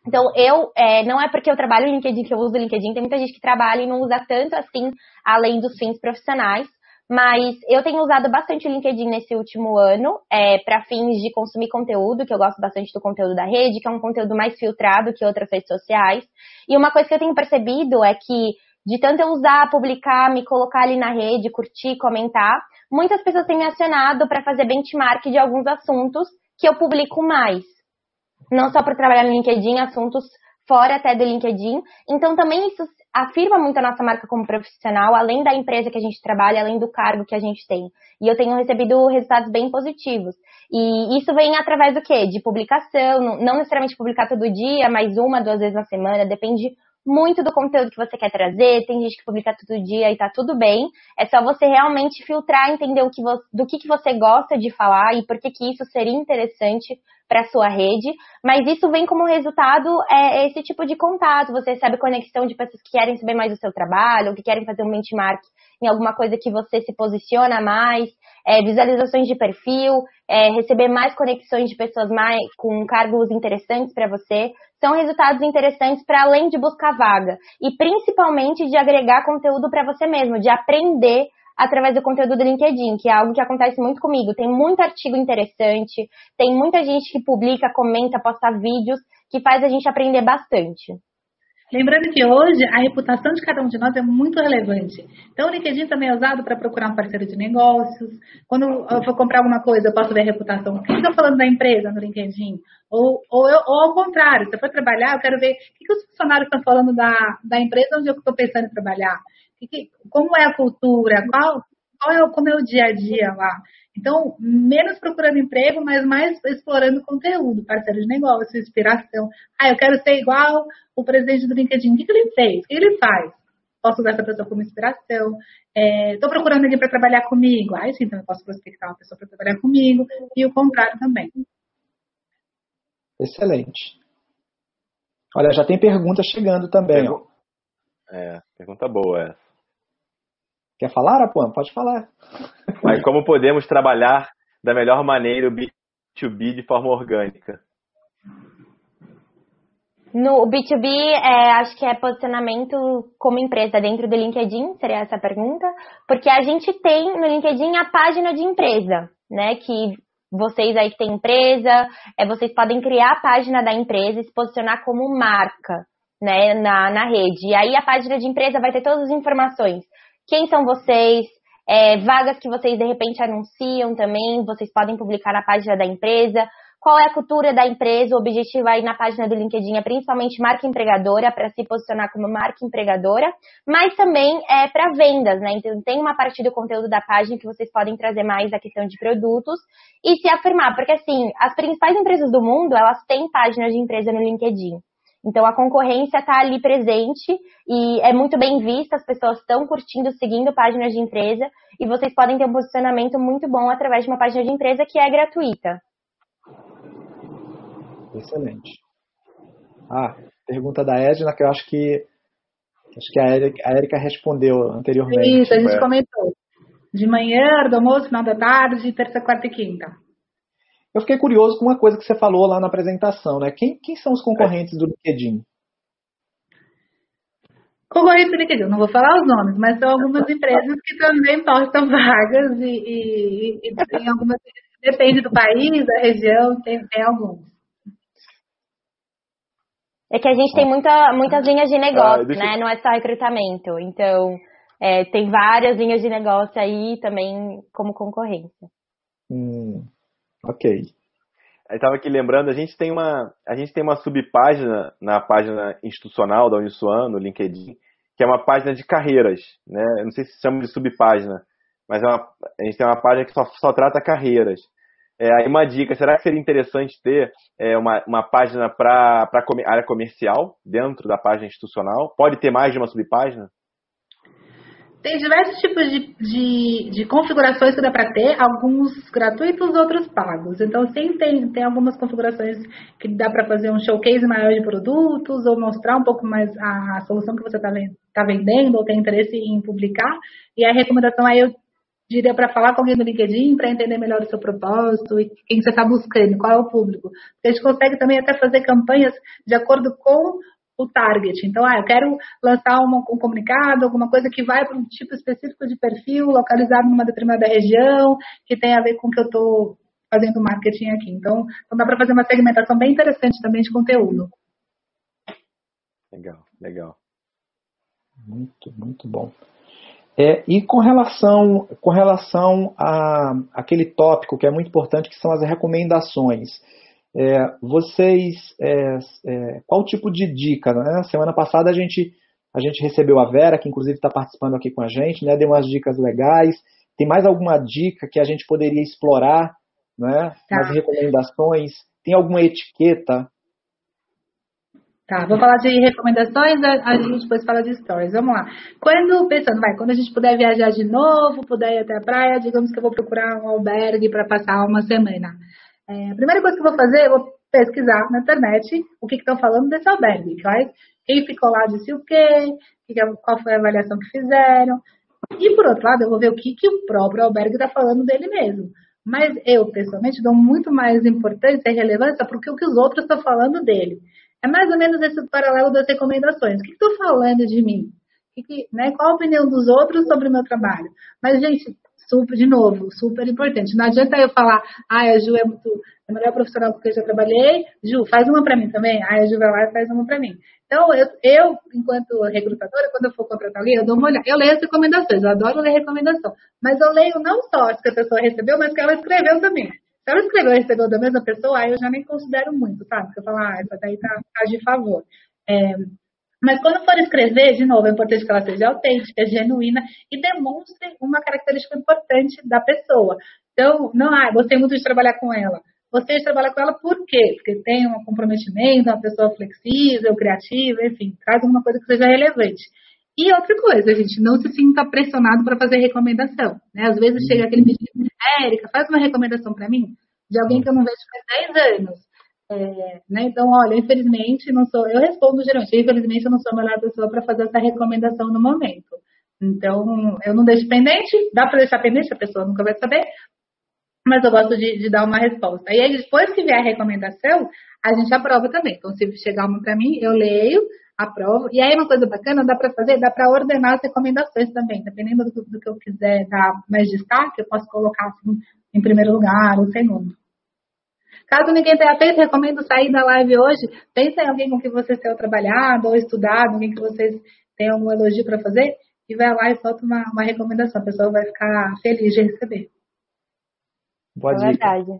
Então, eu, é, não é porque eu trabalho no LinkedIn que eu uso o LinkedIn, tem muita gente que trabalha e não usa tanto assim, além dos fins profissionais, mas eu tenho usado bastante o LinkedIn nesse último ano, é, para fins de consumir conteúdo, que eu gosto bastante do conteúdo da rede, que é um conteúdo mais filtrado que outras redes sociais. E uma coisa que eu tenho percebido é que, de tanto eu usar, publicar, me colocar ali na rede, curtir, comentar, muitas pessoas têm me acionado para fazer benchmark de alguns assuntos que eu publico mais. Não só para trabalhar no LinkedIn, assuntos fora até do LinkedIn. Então também isso afirma muito a nossa marca como profissional, além da empresa que a gente trabalha, além do cargo que a gente tem. E eu tenho recebido resultados bem positivos. E isso vem através do quê? De publicação, não necessariamente publicar todo dia, mas uma, duas vezes na semana, depende muito do conteúdo que você quer trazer, tem gente que publica todo dia e tá tudo bem. É só você realmente filtrar, entender o que você, do que, que você gosta de falar e por que, que isso seria interessante para sua rede. Mas isso vem como resultado é, esse tipo de contato. Você recebe conexão de pessoas que querem saber mais do seu trabalho, que querem fazer um benchmark em alguma coisa que você se posiciona mais, é, visualizações de perfil, é, receber mais conexões de pessoas mais com cargos interessantes para você são resultados interessantes para além de buscar vaga e principalmente de agregar conteúdo para você mesmo, de aprender através do conteúdo do LinkedIn, que é algo que acontece muito comigo. Tem muito artigo interessante, tem muita gente que publica, comenta, posta vídeos, que faz a gente aprender bastante. Lembrando que hoje a reputação de cada um de nós é muito relevante. Então, o LinkedIn também é usado para procurar um parceiro de negócios. Quando eu for comprar alguma coisa, eu posso ver a reputação. O que está falando da empresa no LinkedIn? Ou, ou, eu, ou, ao contrário, se eu for trabalhar, eu quero ver o que, que os funcionários estão falando da, da empresa onde eu estou pensando em trabalhar. Que, como é a cultura? Qual, qual é, como é o dia a dia lá? Então, menos procurando emprego, mas mais explorando conteúdo, parceiro de negócio, inspiração. Ah, eu quero ser igual o presidente do LinkedIn. O que, que ele fez? O que ele faz? Posso usar essa pessoa como inspiração. Estou é, procurando alguém para trabalhar comigo. Ah, sim, então eu posso prospectar uma pessoa para trabalhar comigo. E o contrário também. Excelente. Olha, já tem perguntas chegando também. Pergu é, pergunta boa essa. Quer falar, Apuan? Pode falar. Mas como podemos trabalhar da melhor maneira o B2B de forma orgânica? No B2B, é, acho que é posicionamento como empresa dentro do LinkedIn, seria essa a pergunta, porque a gente tem no LinkedIn a página de empresa, né, que vocês aí que têm empresa, é, vocês podem criar a página da empresa e se posicionar como marca, né, na, na rede. E aí a página de empresa vai ter todas as informações. Quem são vocês? É, vagas que vocês de repente anunciam também, vocês podem publicar na página da empresa. Qual é a cultura da empresa? O objetivo aí na página do LinkedIn é principalmente marca empregadora, para se posicionar como marca empregadora, mas também é para vendas, né? Então tem uma parte do conteúdo da página que vocês podem trazer mais a questão de produtos e se afirmar, porque assim, as principais empresas do mundo, elas têm páginas de empresa no LinkedIn. Então a concorrência está ali presente e é muito bem vista, as pessoas estão curtindo, seguindo páginas de empresa e vocês podem ter um posicionamento muito bom através de uma página de empresa que é gratuita. Excelente. Ah, pergunta da Edna, que eu acho que acho que a Erika, a Erika respondeu anteriormente. Isso, a gente é. comentou. De manhã, do almoço, final da tarde, terça, quarta e quinta. Eu fiquei curioso com uma coisa que você falou lá na apresentação, né? Quem, quem são os concorrentes do LinkedIn? Concorrentes do LinkedIn, não vou falar os nomes, mas são algumas empresas que também postam vagas e, e, e tem algumas, depende do país, da região, tem, tem alguns. É que a gente tem muita, muitas linhas de negócio, ah, né? Não é só recrutamento. Então, é, tem várias linhas de negócio aí também como concorrência. Hum, ok. Eu estava aqui lembrando, a gente tem uma, a gente tem uma subpágina na página institucional da Unisuan, no LinkedIn, que é uma página de carreiras, né? Eu não sei se chama de subpágina, mas é uma, a gente tem uma página que só, só trata carreiras. É, aí uma dica, será que seria interessante ter é, uma, uma página para a área comercial dentro da página institucional? Pode ter mais de uma subpágina? Tem diversos tipos de, de, de configurações que dá para ter, alguns gratuitos, outros pagos. Então, sim, tem, tem algumas configurações que dá para fazer um showcase maior de produtos ou mostrar um pouco mais a, solução que você está tá vendendo ou tem interesse em publicar. E a recomendação aí eu diria para falar com alguém do LinkedIn para entender melhor o seu propósito e quem você está buscando, qual é o público. A gente consegue também até fazer campanhas de acordo com o target. Então, ah, eu quero lançar uma, um comunicado, alguma coisa que vai para um tipo específico de perfil, localizado numa determinada região, que tem a ver com o que eu estou fazendo marketing aqui. Então, então dá para fazer uma segmentação bem interessante também de conteúdo. Legal, legal. Muito, muito bom. É, e com relação, com relação a aquele tópico que é muito importante, que são as recomendações. É, vocês, é, é, qual tipo de dica? Né? Semana passada a gente A gente recebeu a Vera, que inclusive está participando aqui com a gente, né? deu umas dicas legais. Tem mais alguma dica que a gente poderia explorar né? Tá. nas recomendações? Tem alguma etiqueta Tá, vou falar de recomendações, a, gente depois fala de stories. Vamos lá. Quando, pensando, vai, quando a gente puder viajar de novo, puder ir até a praia, digamos que eu vou procurar um albergue para passar uma semana. É, a primeira coisa que eu vou fazer, eu vou pesquisar na internet o que estão falando desse albergue. Quais, quem ficou lá disse o quê, qual foi a avaliação que fizeram. E, por outro lado, eu vou ver o que, que o próprio albergue está falando dele mesmo. Mas eu, pessoalmente, dou muito mais importância e relevância para o que os outros estão falando dele. É mais ou menos esse paralelo das recomendações. O que estou falando de mim? Que, né, qual a opinião dos outros sobre o meu trabalho? Mas, gente, super, de novo, super importante. Não adianta eu falar, ah, a Ju é muito, é a melhor profissional que eu já trabalhei. Ju, faz uma para mim também. Ah, a Ju vai lá e faz uma para mim. Então, eu, eu, enquanto recrutadora, quando eu for contratar alguém, eu dou uma olhada. Eu leio as recomendações, eu adoro ler recomendação. Mas eu leio não só as que a pessoa recebeu, mas que ela escreveu também. Se ela escreveu e recebeu da mesma pessoa, aí eu já nem considero muito, sabe? Porque eu falo, ah, essa daí tá, tá de favor. É, mas quando for escrever, de novo, é importante que ela seja autêntica, genuína e demonstre uma característica importante da pessoa. Então, não, ah, gostei muito de trabalhar com ela. Gostei de trabalhar com ela por quê? Porque tem um comprometimento, uma pessoa flexível, criativa, enfim, traz alguma coisa que seja relevante. E outra coisa, gente, não se sinta pressionado para fazer recomendação. Né? Às vezes chega aquele pedido, Érica, faz uma recomendação para mim de alguém que eu não vejo faz 10 anos. É, né? Então, olha, infelizmente, não sou. Eu respondo geralmente, infelizmente, eu não sou a melhor pessoa para fazer essa recomendação no momento. Então, eu não deixo pendente, dá para deixar pendente, a pessoa nunca vai saber, mas eu gosto de, de, dar uma resposta. E aí, depois que vier a recomendação, a gente aprova também. Então, se chegar uma para mim, eu leio, aprovo. E aí, uma coisa bacana, dá para fazer, dá para ordenar as recomendações também. Dependendo do, do, que eu quiser dar mais destaque, eu posso colocar assim, em primeiro lugar ou segundo. Caso ninguém tenha feito, recomendo sair da live hoje. Pense em alguém com quem vocês tenham trabalhado ou estudado, alguém que vocês tenham algum elogio para fazer, e vai lá e solta uma, uma recomendação. A pessoa vai ficar feliz de receber. Boa é verdade.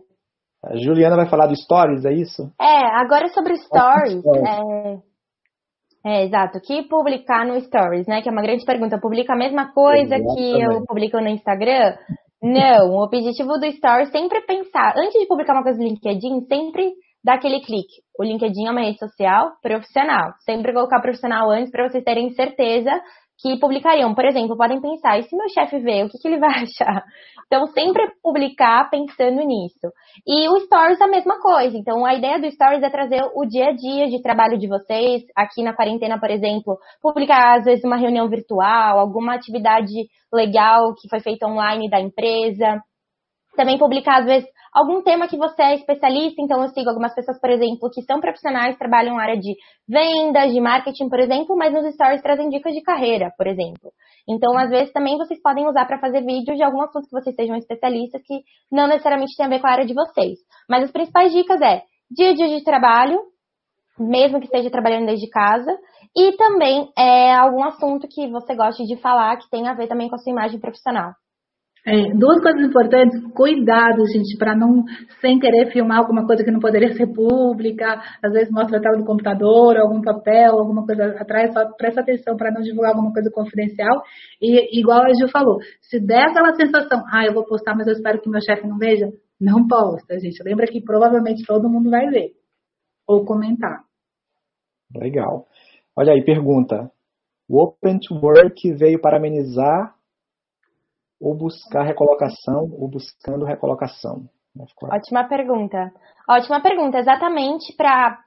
A Juliana vai falar do Stories, é isso? É, agora sobre Stories. É, é, exato. Que publicar no Stories, né? Que é uma grande pergunta. Publica a mesma coisa Exatamente. que eu publico no Instagram? Não, o objetivo do Stories sempre é pensar, antes de publicar uma coisa no LinkedIn, sempre dar aquele clique. O LinkedIn é uma rede social profissional. Sempre colocar profissional antes para vocês terem certeza que publicariam. Por exemplo, podem pensar, e se meu chefe ver, o que, que ele vai achar? Então, sempre publicar pensando nisso. E o Stories a mesma coisa. Então, a ideia do Stories é trazer o dia a dia de trabalho de vocês. Aqui na quarentena, por exemplo, publicar às vezes uma reunião virtual, alguma atividade legal que foi feita online da empresa. Também publicar, às vezes, algum tema que você é especialista, então eu sigo algumas pessoas, por exemplo, que são profissionais, trabalham na área de vendas, de marketing, por exemplo, mas nos stories trazem dicas de carreira, por exemplo. Então, às vezes, também vocês podem usar para fazer vídeos de algum assunto que vocês sejam especialistas, que não necessariamente tem a ver com a área de vocês. Mas as principais dicas é dia a dia de trabalho, mesmo que esteja trabalhando desde casa, e também é algum assunto que você goste de falar que tem a ver também com a sua imagem profissional. É, duas coisas importantes, cuidado, gente, para não, sem querer, filmar alguma coisa que não poderia ser pública, às vezes mostra a tela do computador, algum papel, alguma coisa atrás, só presta atenção para não divulgar alguma coisa confidencial. E igual a Gil falou, se der aquela sensação, ah, eu vou postar, mas eu espero que meu chefe não veja, não posta, gente. Lembra que provavelmente todo mundo vai ver ou comentar. Legal. Olha aí, pergunta. O Open to Work veio para amenizar ou buscar recolocação ou buscando recolocação? Ótima pergunta. Ótima pergunta, exatamente para,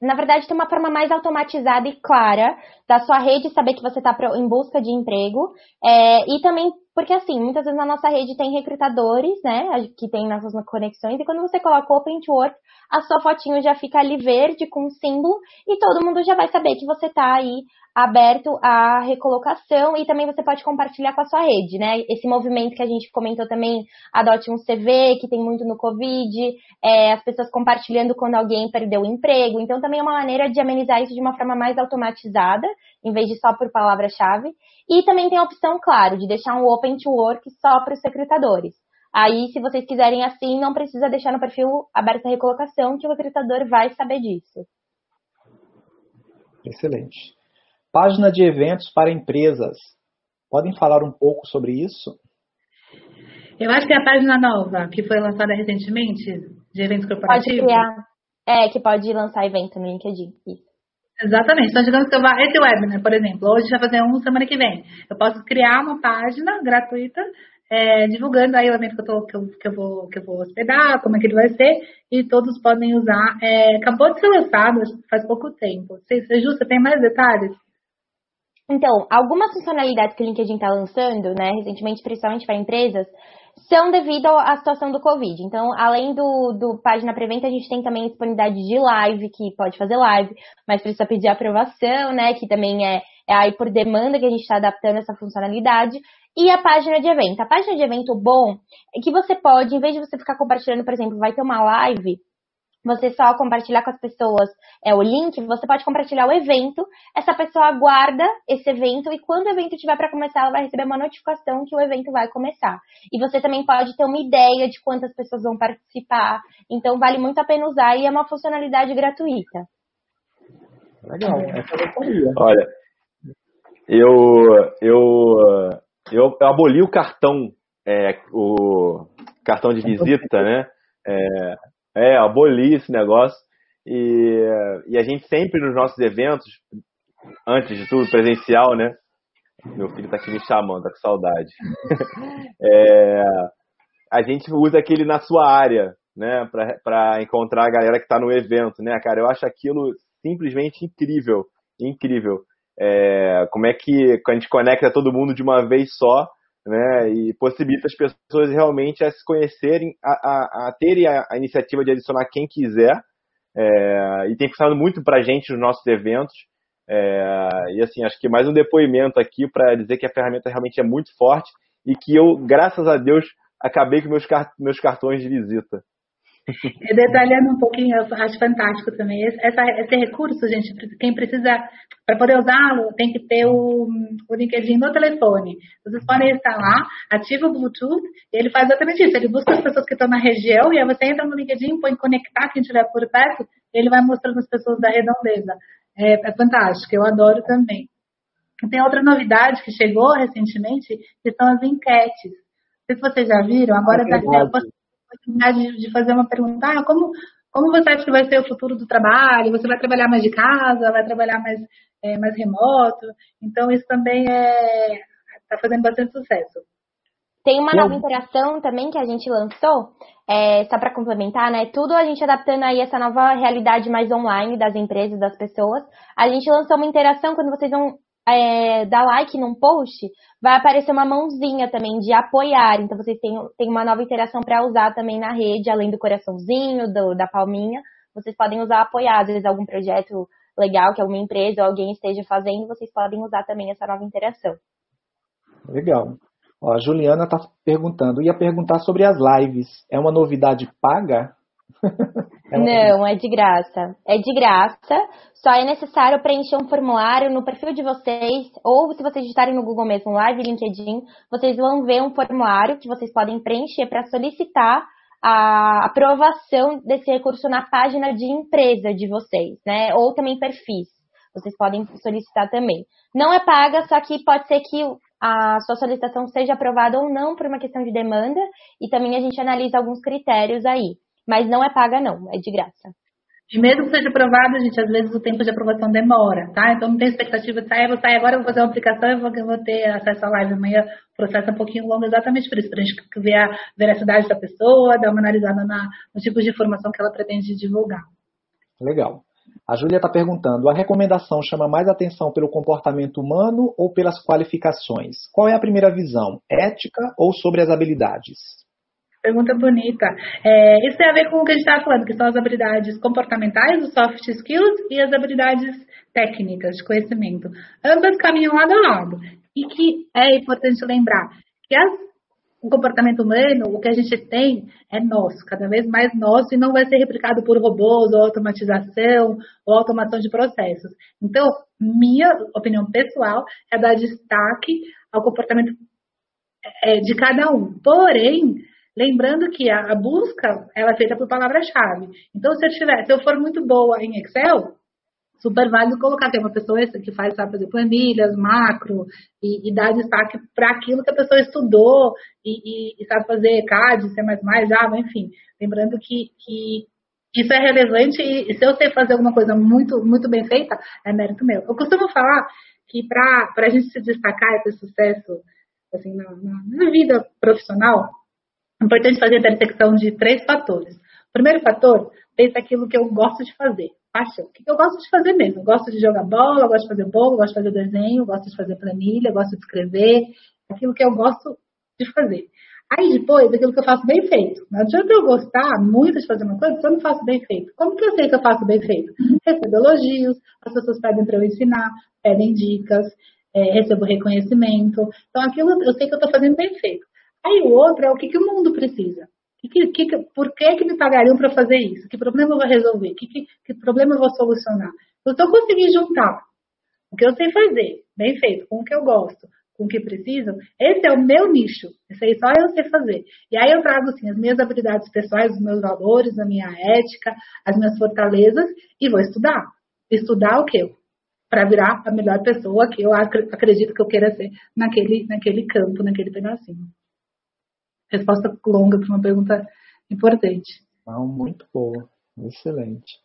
na verdade, ter uma forma mais automatizada e clara da sua rede, saber que você está em busca de emprego, é, e também porque, assim, muitas vezes na nossa rede tem recrutadores, né, que tem nossas conexões, e quando você coloca Open to Work, a sua fotinho já fica ali verde com um símbolo, e todo mundo já vai saber que você está aí aberto à recolocação e também você pode compartilhar com a sua rede, né? Esse movimento que a gente comentou também, adote um CV, que tem muito no Covid, é, as pessoas compartilhando quando alguém perdeu o emprego. Então, também é uma maneira de amenizar isso de uma forma mais automatizada, em vez de só por palavra-chave. E também tem a opção, claro, de deixar um Open to Work só para os recrutadores. Aí, se vocês quiserem assim, não precisa deixar no perfil aberto a recolocação, que o recrutador vai saber disso. Excelente. Página de eventos para empresas. Podem falar um pouco sobre isso? Eu acho que é a página nova, que foi lançada recentemente, de eventos corporativos. Pode criar. É, que pode lançar evento no LinkedIn. Isso. Exatamente. Então, digamos que eu vá, esse webinar, por exemplo, hoje vai fazer um semana que vem. Eu posso criar uma página gratuita, é, divulgando aí o evento que eu, tô, que, eu, que, eu vou, que eu vou hospedar, como é que ele vai ser, e todos podem usar. É, acabou de ser lançado faz pouco tempo. Se, se justa, tem mais detalhes? Então, algumas funcionalidades que o LinkedIn está lançando, né, recentemente, principalmente para empresas, são devido à situação do Covid. Então, além do, do página preventa, a gente tem também a disponibilidade de live, que pode fazer live, mas precisa pedir aprovação, né? Que também é, é aí por demanda que a gente está adaptando essa funcionalidade. E a página de evento. A página de evento bom é que você pode, em vez de você ficar compartilhando, por exemplo, vai ter uma live você só compartilhar com as pessoas é, o link, você pode compartilhar o evento, essa pessoa aguarda esse evento e quando o evento estiver para começar, ela vai receber uma notificação que o evento vai começar. E você também pode ter uma ideia de quantas pessoas vão participar, então vale muito a pena usar e é uma funcionalidade gratuita. Legal, essa eu Olha, eu, eu, eu, eu aboli o cartão, é, o cartão de visita, né? É, é, aboli esse negócio. E, e a gente sempre nos nossos eventos, antes de tudo presencial, né? Meu filho tá aqui me chamando, tá com saudade. é, a gente usa aquele na sua área, né? Para encontrar a galera que tá no evento, né, cara? Eu acho aquilo simplesmente incrível, incrível. É, como é que a gente conecta todo mundo de uma vez só né, e possibilita as pessoas realmente a se conhecerem, a, a, a terem a, a, iniciativa de adicionar quem quiser, é, e tem funcionado muito para a gente nos nossos eventos, é, e assim, acho que mais um depoimento aqui para dizer que a ferramenta realmente é muito forte e que eu, graças a Deus, acabei com meus, meus cartões de visita. Detalhando um pouquinho, eu acho fantástico também. Esse, esse recurso, gente, quem precisa, para poder usá-lo, tem que ter o, o LinkedIn no telefone. Vocês podem instalar, ativa o Bluetooth, e ele faz exatamente isso. Ele busca as pessoas que estão na região, e aí você entra no LinkedIn, põe conectar quem estiver por perto, e ele vai mostrando as pessoas da redondeza. É, é fantástico, eu adoro também. Tem outra novidade que chegou recentemente, que são as enquetes. Não sei se vocês já viram, agora está é oportunidade de fazer uma pergunta, ah, como, como você acha que vai ser o futuro do trabalho? Você vai trabalhar mais de casa, vai trabalhar mais, é, mais remoto? Então, isso também está fazendo bastante sucesso. Tem uma nova interação também que a gente lançou, é, só para complementar, né? Tudo a gente adaptando aí essa nova realidade mais online das empresas, das pessoas. A gente lançou uma interação quando vocês vão é, dar like num post, vai aparecer uma mãozinha também de apoiar. Então vocês têm, têm uma nova interação para usar também na rede, além do coraçãozinho, do, da palminha. Vocês podem usar apoiar, às vezes algum projeto legal que alguma empresa ou alguém esteja fazendo, vocês podem usar também essa nova interação. Legal. Ó, a Juliana está perguntando, ia perguntar sobre as lives. É uma novidade paga? É Não, é de graça. É de graça. Só é necessário preencher um formulário no perfil de vocês, ou se vocês digitarem no Google mesmo, Live LinkedIn, vocês vão ver um formulário que vocês podem preencher para solicitar a aprovação desse recurso na página de empresa de vocês, né? Ou também perfis. Vocês podem solicitar também. Não é paga, só que pode ser que a sua solicitação seja aprovada ou não por uma questão de demanda, e também a gente analisa alguns critérios aí. Mas não é paga, não, é de graça. E mesmo que seja aprovado, gente, às vezes o tempo de aprovação demora, tá? Então não tem expectativa de sair, vou sair agora, vou fazer uma aplicação e vou, vou ter acesso à live amanhã. O processo é um pouquinho longo exatamente por isso, para a gente ver a veracidade da pessoa, dar uma analisada na, no tipo de informação que ela pretende divulgar. Legal. A Júlia está perguntando: a recomendação chama mais atenção pelo comportamento humano ou pelas qualificações? Qual é a primeira visão? Ética ou sobre as habilidades? Pergunta bonita. É, isso tem a ver com o que a gente estava falando, que são as habilidades comportamentais, os soft skills, e as habilidades técnicas de conhecimento. Ambas caminham lado a lado. E que é importante lembrar que as, o comportamento humano, o que a gente tem, é nosso, cada vez mais nosso, e não vai ser replicado por robôs, ou automatização, ou automação de processos. Então, minha opinião pessoal é dar destaque ao comportamento é, de cada um. Porém, Lembrando que a, a busca ela é feita por palavra-chave. Então, se eu, tiver, se eu for muito boa em Excel, super válido colocar é uma pessoa que faz, sabe, fazer planilhas, macro, e, e dar destaque para aquilo que a pessoa estudou e, e, e, sabe fazer CAD, C++, Java, enfim. Lembrando que, que isso é relevante e, se eu sei fazer alguma coisa muito, muito bem feita, é mérito meu. Eu costumo falar que para a gente se destacar e ter sucesso assim, na, na vida profissional, importante fazer a intersecção de três fatores. O primeiro fator, pensa aquilo que eu gosto de fazer paixão. O que eu gosto de fazer mesmo? Eu gosto de jogar bola, gosto de fazer bolo, gosto de fazer desenho, gosto de fazer planilha, gosto de escrever, aquilo que eu gosto de fazer. Aí depois, aquilo que eu faço bem feito. Não adianta eu gostar muito de fazer uma coisa se eu não faço bem feito. Como que eu sei que eu faço bem feito? Recebo elogios, as pessoas pedem para eu ensinar, pedem dicas, é, recebo reconhecimento. Então aquilo eu sei que eu estou fazendo bem feito. Aí o outro é o que, que o mundo precisa. Que, que, por que, que me pagariam para fazer isso? Que problema eu vou resolver? Que, que, que problema eu vou solucionar? Eu conseguir juntar o que eu sei fazer, bem feito, com o que eu gosto, com o que precisam, esse é o meu nicho. Esse aí só eu sei fazer. E aí eu trago, assim, as minhas habilidades pessoais, os meus valores, a minha ética, as minhas fortalezas e vou estudar. Estudar o quê? Para virar a melhor pessoa que eu acredito que eu queira ser naquele, naquele campo, naquele pedacinho. Resposta longa para uma pergunta importante. Não, muito boa, excelente.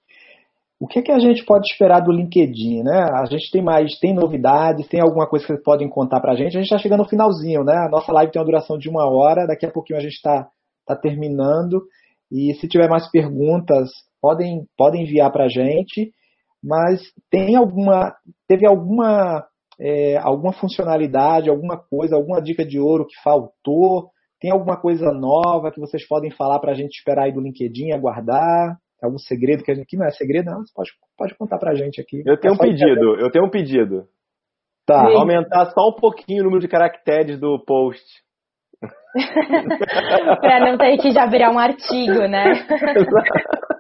O que, é que a gente pode esperar do LinkedIn, né? A gente tem mais, tem novidades, tem alguma coisa que vocês podem contar para a gente? A gente está chegando no finalzinho, né? A nossa live tem uma duração de uma hora, daqui a pouquinho a gente está tá terminando. E se tiver mais perguntas, podem, podem enviar para a gente. Mas tem alguma, teve alguma, é, alguma funcionalidade, alguma coisa, alguma dica de ouro que faltou? Tem alguma coisa nova que vocês podem falar para a gente esperar aí do LinkedIn, aguardar? Algum segredo que a gente aqui não é segredo, não? Você pode, pode contar para a gente aqui. Eu tenho um pedido, eu tenho um pedido. Tá. Aumentar só um pouquinho o número de caracteres do post. para não ter que já virar um artigo, né?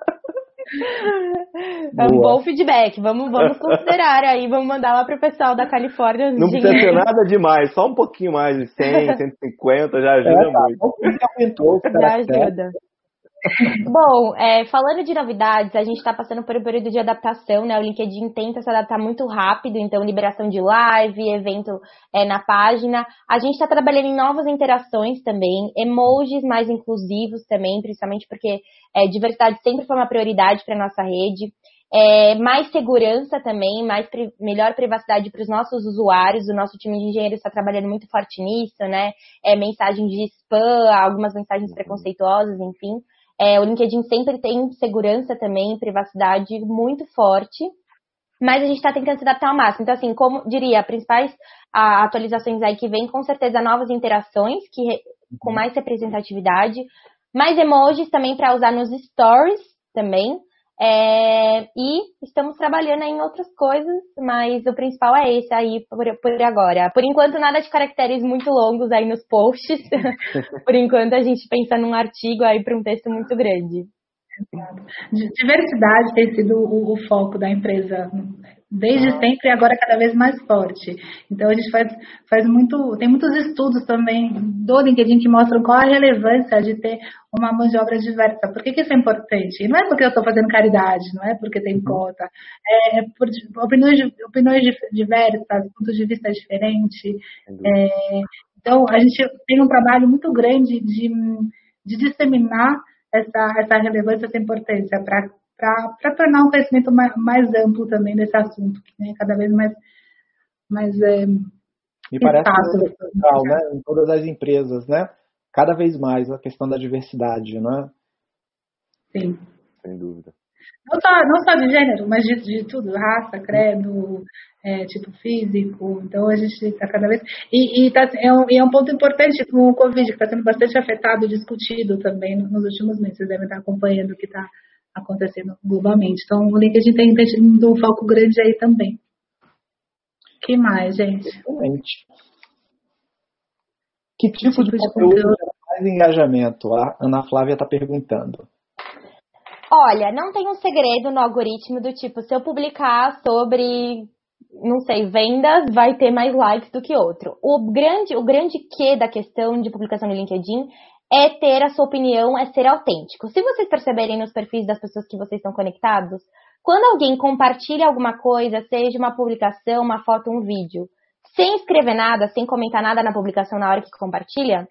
É um bom feedback. Vamos, vamos considerar aí, vamos mandar lá pro pessoal da Califórnia. Não precisa ser nada demais, só um pouquinho mais de 100, 150 já ajuda é, tá, muito. Já ajuda. Bom, é, falando de novidades, a gente está passando por um período de adaptação, né? O LinkedIn tenta se adaptar muito rápido, então liberação de live, evento é, na página. A gente está trabalhando em novas interações também, emojis mais inclusivos também, principalmente porque é, diversidade sempre foi uma prioridade para nossa rede. É, mais segurança também, mais melhor privacidade para os nossos usuários. O nosso time de engenheiros está trabalhando muito forte nisso, né? É, mensagem de spam, algumas mensagens preconceituosas, enfim. É, o LinkedIn sempre tem segurança também, privacidade muito forte, mas a gente está tentando se adaptar ao máximo. Então, assim, como diria, principais atualizações aí que vem, com certeza, novas interações, que com mais representatividade, mais emojis também para usar nos stories também. É, e estamos trabalhando em outras coisas, mas o principal é esse aí por, por, agora. Por enquanto, nada de caracteres muito longos aí nos posts. por enquanto, a gente pensa num artigo aí para um texto muito grande. Diversidade tem sido o, o foco da empresa desde sempre e agora cada vez mais forte. Então a gente faz, faz muito, tem muitos estudos também do LinkedIn que mostram qual a relevância de ter uma mão de obra diversa. Por que, que isso é importante? E não é porque eu estou fazendo caridade, não é porque tem uhum. cota, é por opiniões, opiniões diversas, pontos de vista diferentes. É, então a gente tem um trabalho muito grande de, de disseminar essa, essa relevância, essa importância para para tornar um conhecimento mais, mais, amplo também desse assunto, que é cada vez mais, mais é, Me parece central, né, em todas as empresas, né? Cada vez mais a questão da diversidade, né? Sim. Sem dúvida. Não só, não só de gênero, mas de, de tudo, raça, credo, é, tipo físico. Então a gente está cada vez. E, e, tá, é, um, e é um ponto importante com o Covid, que está sendo bastante afetado e discutido também nos últimos meses. Vocês devem estar acompanhando o que está acontecendo globalmente. Então, o LinkedIn tem, tem um foco grande aí também. que mais, gente? Excelente. Que tipo, de, tipo de conteúdo, conteúdo mais engajamento? A Ana Flávia está perguntando. Olha, não tem um segredo no algoritmo do tipo, se eu publicar sobre, não sei, vendas, vai ter mais likes do que outro. O grande, o grande que da questão de publicação no LinkedIn é ter a sua opinião, é ser autêntico. Se vocês perceberem nos perfis das pessoas que vocês estão conectados, quando alguém compartilha alguma coisa, seja uma publicação, uma foto, um vídeo, sem escrever nada, sem comentar nada na publicação na hora que compartilha,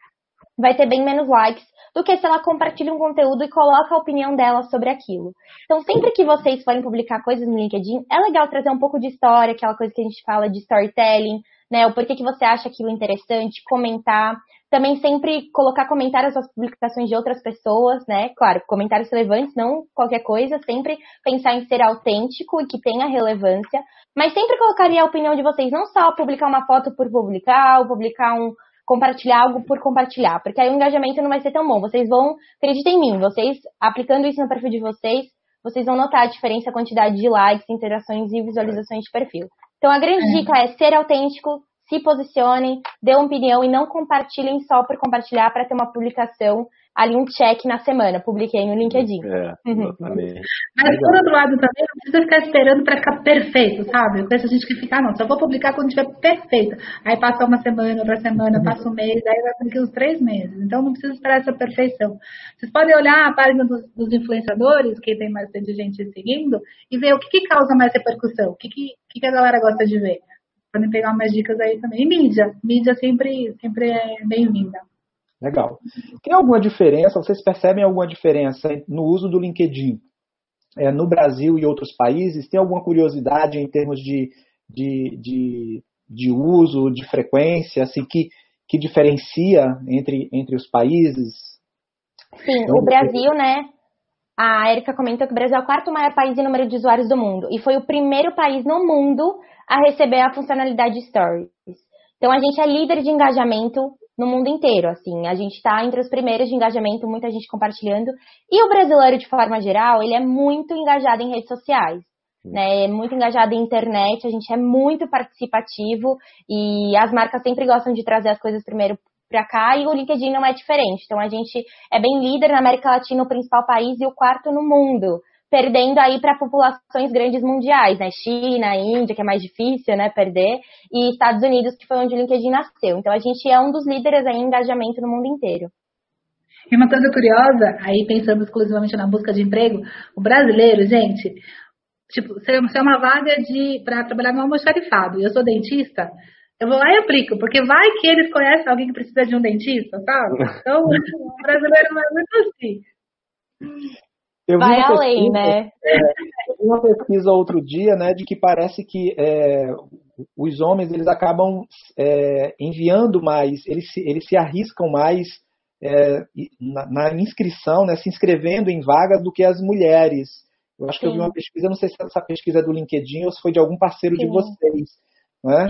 vai ter bem menos likes do que se ela compartilha um conteúdo e coloca a opinião dela sobre aquilo. Então, sempre que vocês forem publicar coisas no LinkedIn, é legal trazer um pouco de história, aquela coisa que a gente fala de storytelling, né? O porquê que você acha aquilo interessante, comentar. Também sempre colocar comentários nas publicações de outras pessoas, né? Claro, comentários relevantes, não qualquer coisa, sempre pensar em ser autêntico e que tenha relevância, mas sempre colocaria a opinião de vocês, não só publicar uma foto por publicar, ou publicar um, compartilhar algo por compartilhar, porque aí o engajamento não vai ser tão bom. Vocês vão, acreditem em mim, vocês aplicando isso no perfil de vocês, vocês vão notar a diferença, a quantidade de likes, interações e visualizações de perfil. Então a grande é. dica é ser autêntico, se posicionem, dê uma opinião e não compartilhem só por compartilhar para ter uma publicação ali um check na semana, publiquei no LinkedIn. É, uhum. exatamente. Mas por outro lado também, não precisa ficar esperando para ficar perfeito, sabe? Eu conheço gente que fica, ah, não, só vou publicar quando estiver perfeito. Aí passa uma semana, outra semana, passa um mês, aí vai publicar uns três meses. Então não precisa esperar essa perfeição. Vocês podem olhar a página dos, dos influenciadores, que tem mais de gente seguindo, e ver o que, que causa mais repercussão, o que, que, que a galera gosta de ver. Podem pegar umas dicas aí também. E mídia. Mídia sempre, sempre é bem-vinda. Legal. Tem alguma diferença, vocês percebem alguma diferença no uso do LinkedIn é, no Brasil e outros países? Tem alguma curiosidade em termos de, de, de, de uso, de frequência, assim, que, que diferencia entre, entre os países? Sim, então, o Brasil, né? A Erika comentou que o Brasil é o quarto maior país em número de usuários do mundo e foi o primeiro país no mundo a receber a funcionalidade Stories. Então a gente é líder de engajamento no mundo inteiro, assim. A gente está entre os primeiros de engajamento, muita gente compartilhando. E o brasileiro, de forma geral, ele é muito engajado em redes sociais. Né, é muito engajado em internet, a gente é muito participativo e as marcas sempre gostam de trazer as coisas primeiro para cá e o LinkedIn não é diferente. Então a gente é bem líder na América Latina, o principal país e o quarto no mundo perdendo aí para populações grandes mundiais, né? China, Índia, que é mais difícil, né, perder, e Estados Unidos, que foi onde o LinkedIn nasceu. Então a gente é um dos líderes aí em engajamento no mundo inteiro. E uma coisa curiosa, aí pensando exclusivamente na busca de emprego, o brasileiro, gente, tipo, se é uma vaga de para trabalhar no almoxarifado eu sou dentista, eu vou lá e aplico, porque vai que eles conhecem alguém que precisa de um dentista, sabe? Então, o brasileiro não é muito assim. Eu Vai além, né? É, eu vi uma pesquisa outro dia, né, de que parece que é, os homens eles acabam é, enviando mais, eles se, eles se arriscam mais é, na, na, inscrição, né, se inscrevendo em vagas do que as mulheres. Eu acho Sim. que eu vi uma pesquisa, não sei se essa pesquisa é do LinkedIn ou se foi de algum parceiro Sim. de vocês. Né?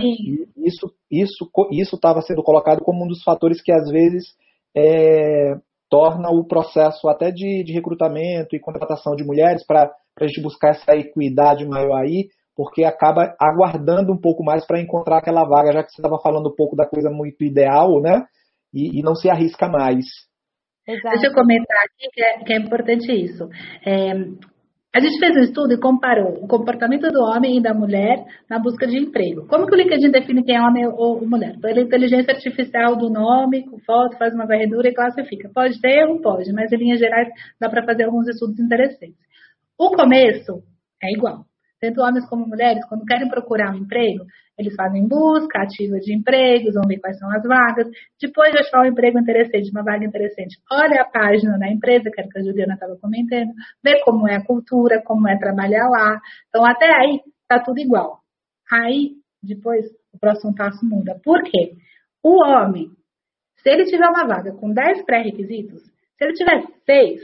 Isso isso isso estava sendo colocado como um dos fatores que às vezes é, torna o processo até de, de recrutamento e contratação de mulheres para a gente buscar essa equidade maior aí, porque acaba aguardando um pouco mais para encontrar aquela vaga, já que você estava falando um pouco da coisa muito ideal, né? E, e não se arrisca mais. Exato. Deixa eu comentar aqui que é, que é importante isso. É, a gente fez um estudo e comparou o comportamento do homem e da mulher na busca de emprego. Como que o LinkedIn define quem é homem ou mulher? Pela inteligência artificial do nome, com foto, faz uma varredura e classifica. Pode ter erro? Pode, mas em linhas gerais dá para fazer alguns estudos interessantes. O começo é igual tanto homens como mulheres, quando querem procurar um emprego, eles fazem busca ativa de empregos, vão ver quais são as vagas. Depois de achar um emprego interessante, uma vaga interessante, olha a página da empresa, que era que a Juliana estava comentando, vê como é a cultura, como é trabalhar lá. Então, até aí, tá tudo igual. Aí, depois, o próximo passo muda. Por quê? O homem, se ele tiver uma vaga com 10 pré-requisitos, se ele tiver 6,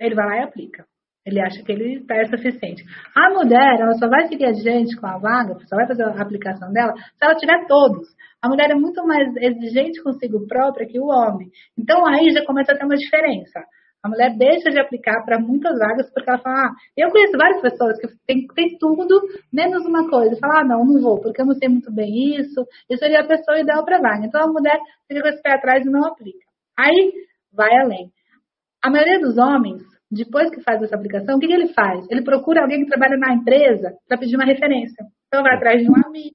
ele vai lá e aplica. Ele acha que ele está suficiente. A mulher, ela só vai seguir adiante com a vaga, só vai fazer a aplicação dela, se ela tiver todos. A mulher é muito mais exigente consigo própria que o homem. Então aí já começa a ter uma diferença. A mulher deixa de aplicar para muitas vagas porque ela fala, ah, eu conheço várias pessoas que tem, tem tudo, menos uma coisa. Fala, ah, não, não vou, porque eu não sei muito bem isso. Isso seria a pessoa ideal para vaga. Então a mulher fica com esse pé atrás e não aplica. Aí vai além. A maioria dos homens depois que faz essa aplicação, o que, que ele faz? Ele procura alguém que trabalha na empresa para pedir uma referência. Então, vai atrás de um amigo,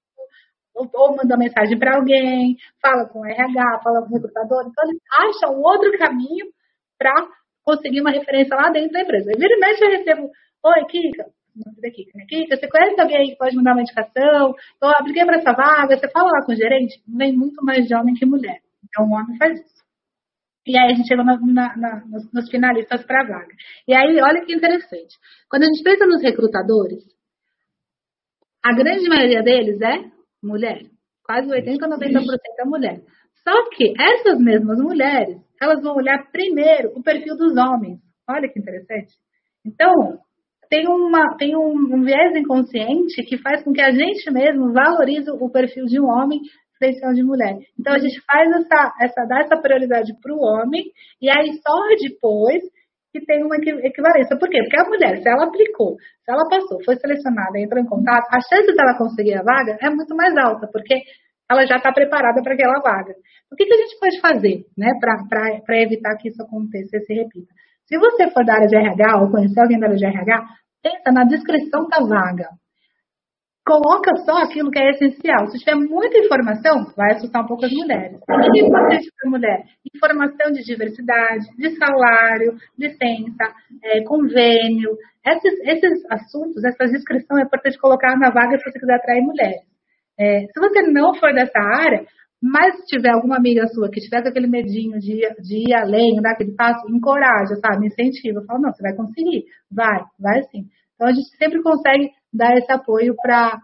ou, ou manda uma mensagem para alguém, fala com o RH, fala com o recrutador. Então, ele acha um outro caminho para conseguir uma referência lá dentro da empresa. Vira e mexe, eu recebo Oi, Kika. Kika, né? Kika, você conhece alguém que pode me dar uma indicação? Eu apliquei para essa vaga, você fala lá com o gerente? Vem muito mais de homem que mulher. Então, o homem faz isso. E aí a gente chega na, na, na, nos, nos, finalistas para a vaga. E aí, olha que interessante. Quando a gente pensa nos recrutadores, a grande maioria deles é mulher. Quase 80 ou 90% é mulher. Só que essas mesmas mulheres, elas vão olhar primeiro o perfil dos homens. Olha que interessante. Então, tem, uma, tem um, um viés inconsciente que faz com que a gente mesmo valorize o perfil de um homem ao de mulher. Então, a gente faz essa, essa dá essa prioridade para o homem e aí só depois que tem uma equivalência. Por quê? Porque a mulher, se ela aplicou, se ela passou, foi selecionada, entrou em contato, a chance dela conseguir a vaga é muito mais alta, porque ela já está preparada para aquela vaga. O que, que, a gente pode fazer né, para evitar que isso aconteça e se repita? Se você for da área de RH ou conhecer alguém da área de RH, pensa na descrição da vaga. Coloca só aquilo que é essencial. Se tiver muita informação, vai assustar um pouco as mulheres. O que é importante para a mulher? Informação de diversidade, de salário, licença, é, convênio. Esses, esses assuntos, essa descrição é importante colocar na vaga se você quiser atrair mulheres. É, se você não for dessa área, mas tiver alguma amiga sua que tiver aquele medinho de, de ir além, dar aquele passo, encoraja, sabe? Incentiva. Fala, não, você vai conseguir. Vai, vai sim. Então a gente sempre consegue dar esse apoio para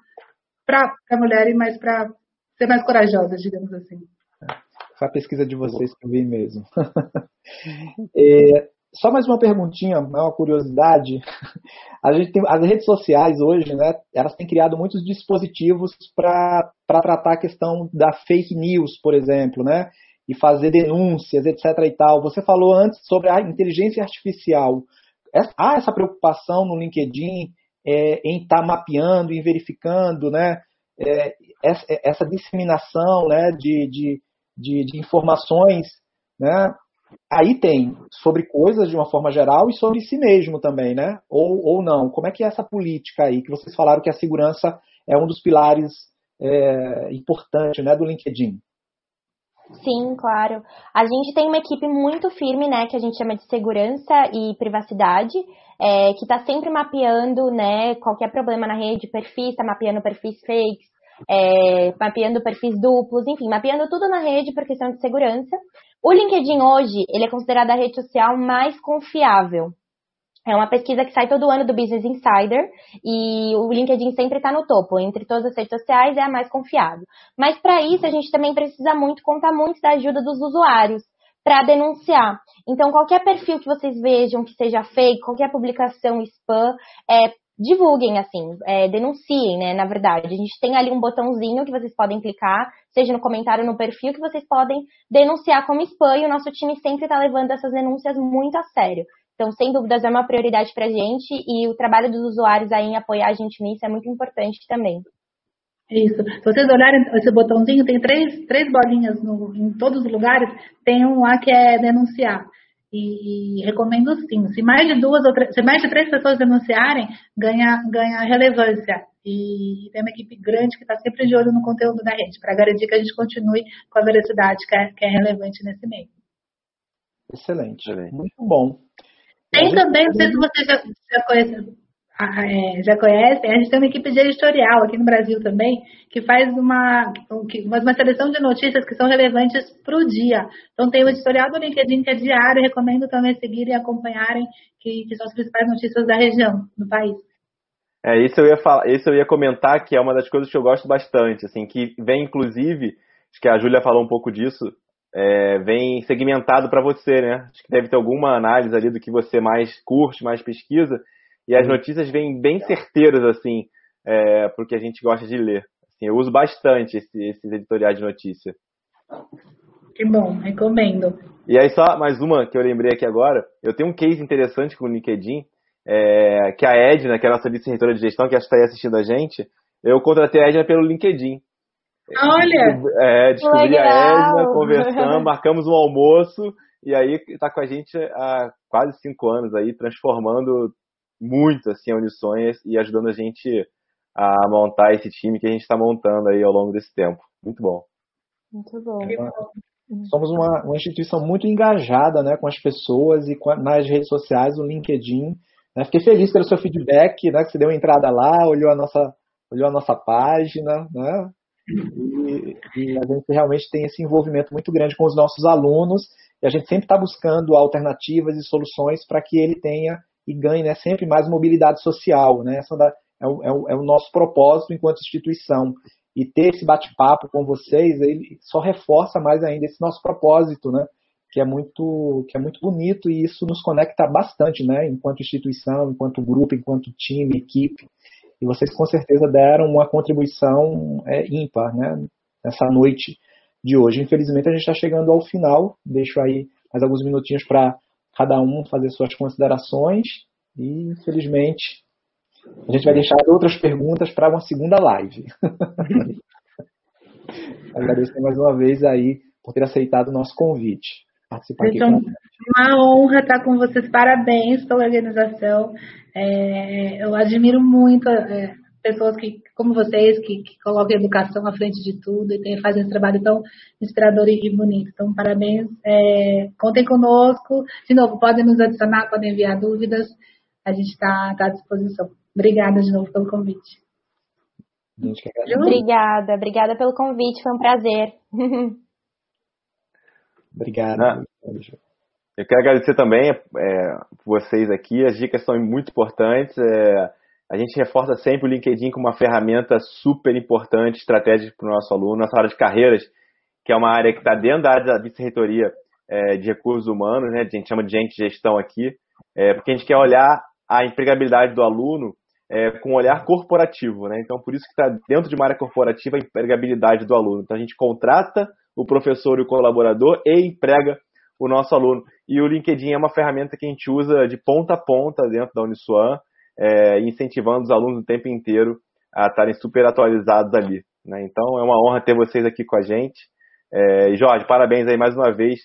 a mulher mais para ser mais corajosa, digamos assim. Foi a pesquisa de vocês que eu vi mesmo. é, só mais uma perguntinha, uma curiosidade. A gente tem, as redes sociais hoje, né, elas têm criado muitos dispositivos para tratar a questão da fake news, por exemplo, né, e fazer denúncias, etc. e tal. Você falou antes sobre a inteligência artificial. Há essa preocupação no LinkedIn é, em estar tá mapeando e verificando, né, é, essa, essa, disseminação, né, de, de, de, de informações, né, aí tem sobre coisas de uma forma geral e sobre si mesmo também, né? Ou, ou não? Como é que é essa política aí que vocês falaram que a segurança é um dos pilares é, importantes né, do LinkedIn? Sim, claro. A gente tem uma equipe muito firme, né, que a gente chama de segurança e privacidade, é, que está sempre mapeando, né, qualquer problema na rede, perfis, está mapeando perfis fakes, é, mapeando perfis duplos, enfim, mapeando tudo na rede por questão de segurança. O LinkedIn hoje, ele é considerado a rede social mais confiável. É uma pesquisa que sai todo ano do Business Insider e o LinkedIn sempre está no topo. Entre todas as redes sociais é a mais confiável. Mas para isso a gente também precisa muito contar muito da ajuda dos usuários para denunciar. Então qualquer perfil que vocês vejam que seja fake, qualquer publicação spam, é, divulguem, assim, é, denunciem, né, na verdade. A gente tem ali um botãozinho que vocês podem clicar, seja no comentário no perfil, que vocês podem denunciar como spam e o nosso time sempre está levando essas denúncias muito a sério. Então, sem dúvidas, é uma prioridade para a gente e o trabalho dos usuários aí em apoiar a gente nisso é muito importante também. Isso. Se vocês olharem esse botãozinho, tem três, três bolinhas no, em todos os lugares, tem um lá que é denunciar. E, e, recomendo sim. Se mais de duas ou três, se mais de três pessoas denunciarem, ganha, ganha relevância. E tem uma equipe grande que está sempre de olho no conteúdo da rede, para garantir que a gente continue com a veracidade que é, que é relevante nesse meio. Excelente. Muito bom. Tem também, não sei se você já, já conhece, é, já conhecem, a gente tem uma equipe de editorial aqui no Brasil também, que faz uma, uma seleção de notícias que são relevantes para o dia. Então tem o editorial do LinkedIn que é diário, recomendo também seguirem e acompanharem, que, que, são as principais notícias da região, do país. É, isso eu ia falar, isso eu ia comentar que é uma das coisas que eu gosto bastante, assim, que vem inclusive, acho que a Júlia falou um pouco disso, é, vem segmentado para você, né? Acho que deve ter alguma análise ali do que você mais curte, mais pesquisa, e as notícias vêm bem certeiras, assim, é, porque a gente gosta de ler. Assim, eu uso bastante esse, esses editoriais de notícia. Que bom, recomendo. E aí, só mais uma que eu lembrei aqui agora. Eu tenho um case interessante com o LinkedIn, é, que a Edna, que é a nossa vice-reitora de gestão, que acho que está aí assistindo a gente, eu contratei a Edna pelo LinkedIn. Olha! É, descobri Legal. a Edna, conversamos, marcamos um almoço, e aí está com a gente há quase cinco anos aí, transformando muito assim, a Unisonhas e ajudando a gente a montar esse time que a gente está montando aí ao longo desse tempo. Muito bom. Muito bom. Somos uma, uma instituição muito engajada né, com as pessoas e com, nas redes sociais, o LinkedIn. Né? Fiquei feliz pelo seu feedback, né? Que você deu uma entrada lá, olhou a nossa, olhou a nossa página, né? E, e a gente realmente tem esse envolvimento muito grande com os nossos alunos e a gente sempre está buscando alternativas e soluções para que ele tenha e ganhe né, sempre mais mobilidade social. Né? Essa é, o, é, o, é o nosso propósito enquanto instituição. E ter esse bate-papo com vocês, ele só reforça mais ainda esse nosso propósito, né? que é muito que é muito bonito e isso nos conecta bastante, né? Enquanto instituição, enquanto grupo, enquanto time, equipe. E vocês com certeza deram uma contribuição é, ímpar, né? Nessa noite de hoje. Infelizmente a gente está chegando ao final. Deixo aí mais alguns minutinhos para cada um fazer suas considerações e infelizmente a gente vai deixar outras perguntas para uma segunda live. Agradeço mais uma vez aí por ter aceitado o nosso convite participar então, aqui. Uma honra estar com vocês. Parabéns pela organização. É, eu admiro muito é, pessoas que, como vocês, que, que, colocam a educação à frente de tudo e tem, fazem esse trabalho tão inspirador e, e bonito. Então, parabéns. É, contem conosco. De novo, podem nos adicionar, podem enviar dúvidas. A gente está tá à disposição. Obrigada de novo pelo convite. Obrigada, obrigada pelo convite, foi um prazer. Obrigado. Ah, eu quero agradecer também é, vocês aqui. As dicas são muito importantes. É, a gente reforça sempre o LinkedIn como uma ferramenta super importante, estratégica para o nosso aluno. Nossa área de carreiras, que é uma área que está dentro da área da vice-reitoria é, de recursos humanos, né? a gente chama de gente de gestão aqui, é, porque a gente quer olhar a empregabilidade do aluno é, com um olhar corporativo. Né? Então, por isso que está dentro de uma área corporativa a empregabilidade do aluno. Então, a gente contrata o professor e o colaborador e emprega o nosso aluno. E o LinkedIn é uma ferramenta que a gente usa de ponta a ponta dentro da Uniswan, é, incentivando os alunos o tempo inteiro a estarem super atualizados ali. Né? Então é uma honra ter vocês aqui com a gente. É, Jorge, parabéns aí mais uma vez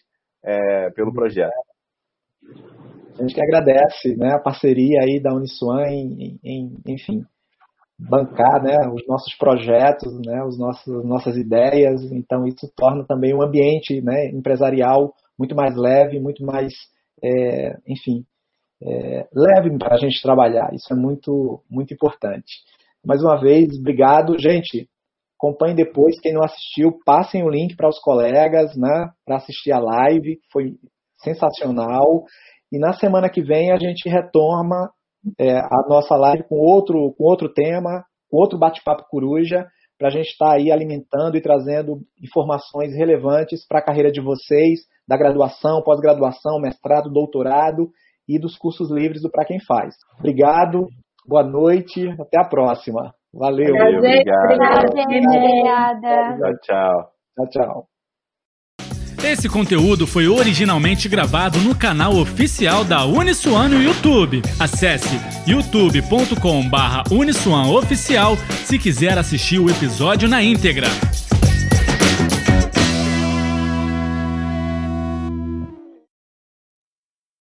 é, pelo projeto. A gente que agradece né, a parceria aí da Uniswan em, em, enfim, bancar né, os nossos projetos, né, os nossos, nossas ideias. Então, isso torna também um ambiente né, empresarial muito mais leve, muito mais, é, enfim, é, leve para a gente trabalhar. Isso é muito, muito importante. Mais uma vez, obrigado. Gente, acompanhe depois. Quem não assistiu, passem o link para os colegas né, para assistir a live. Foi sensacional. E na semana que vem a gente retoma é, a nossa live com outro, com outro tema, com outro bate-papo coruja, para a gente estar tá aí alimentando e trazendo informações relevantes para a carreira de vocês, da graduação, pós-graduação, mestrado, doutorado e dos cursos livres do Para Quem Faz. Obrigado, boa noite, até a próxima. Valeu. Prazer, obrigado. Obrigada. Tchau, tchau. Tchau, tchau. Esse conteúdo foi originalmente gravado no canal oficial da Uniswan no YouTube. Acesse youtube.com/uniswanoficial se quiser assistir o episódio na íntegra.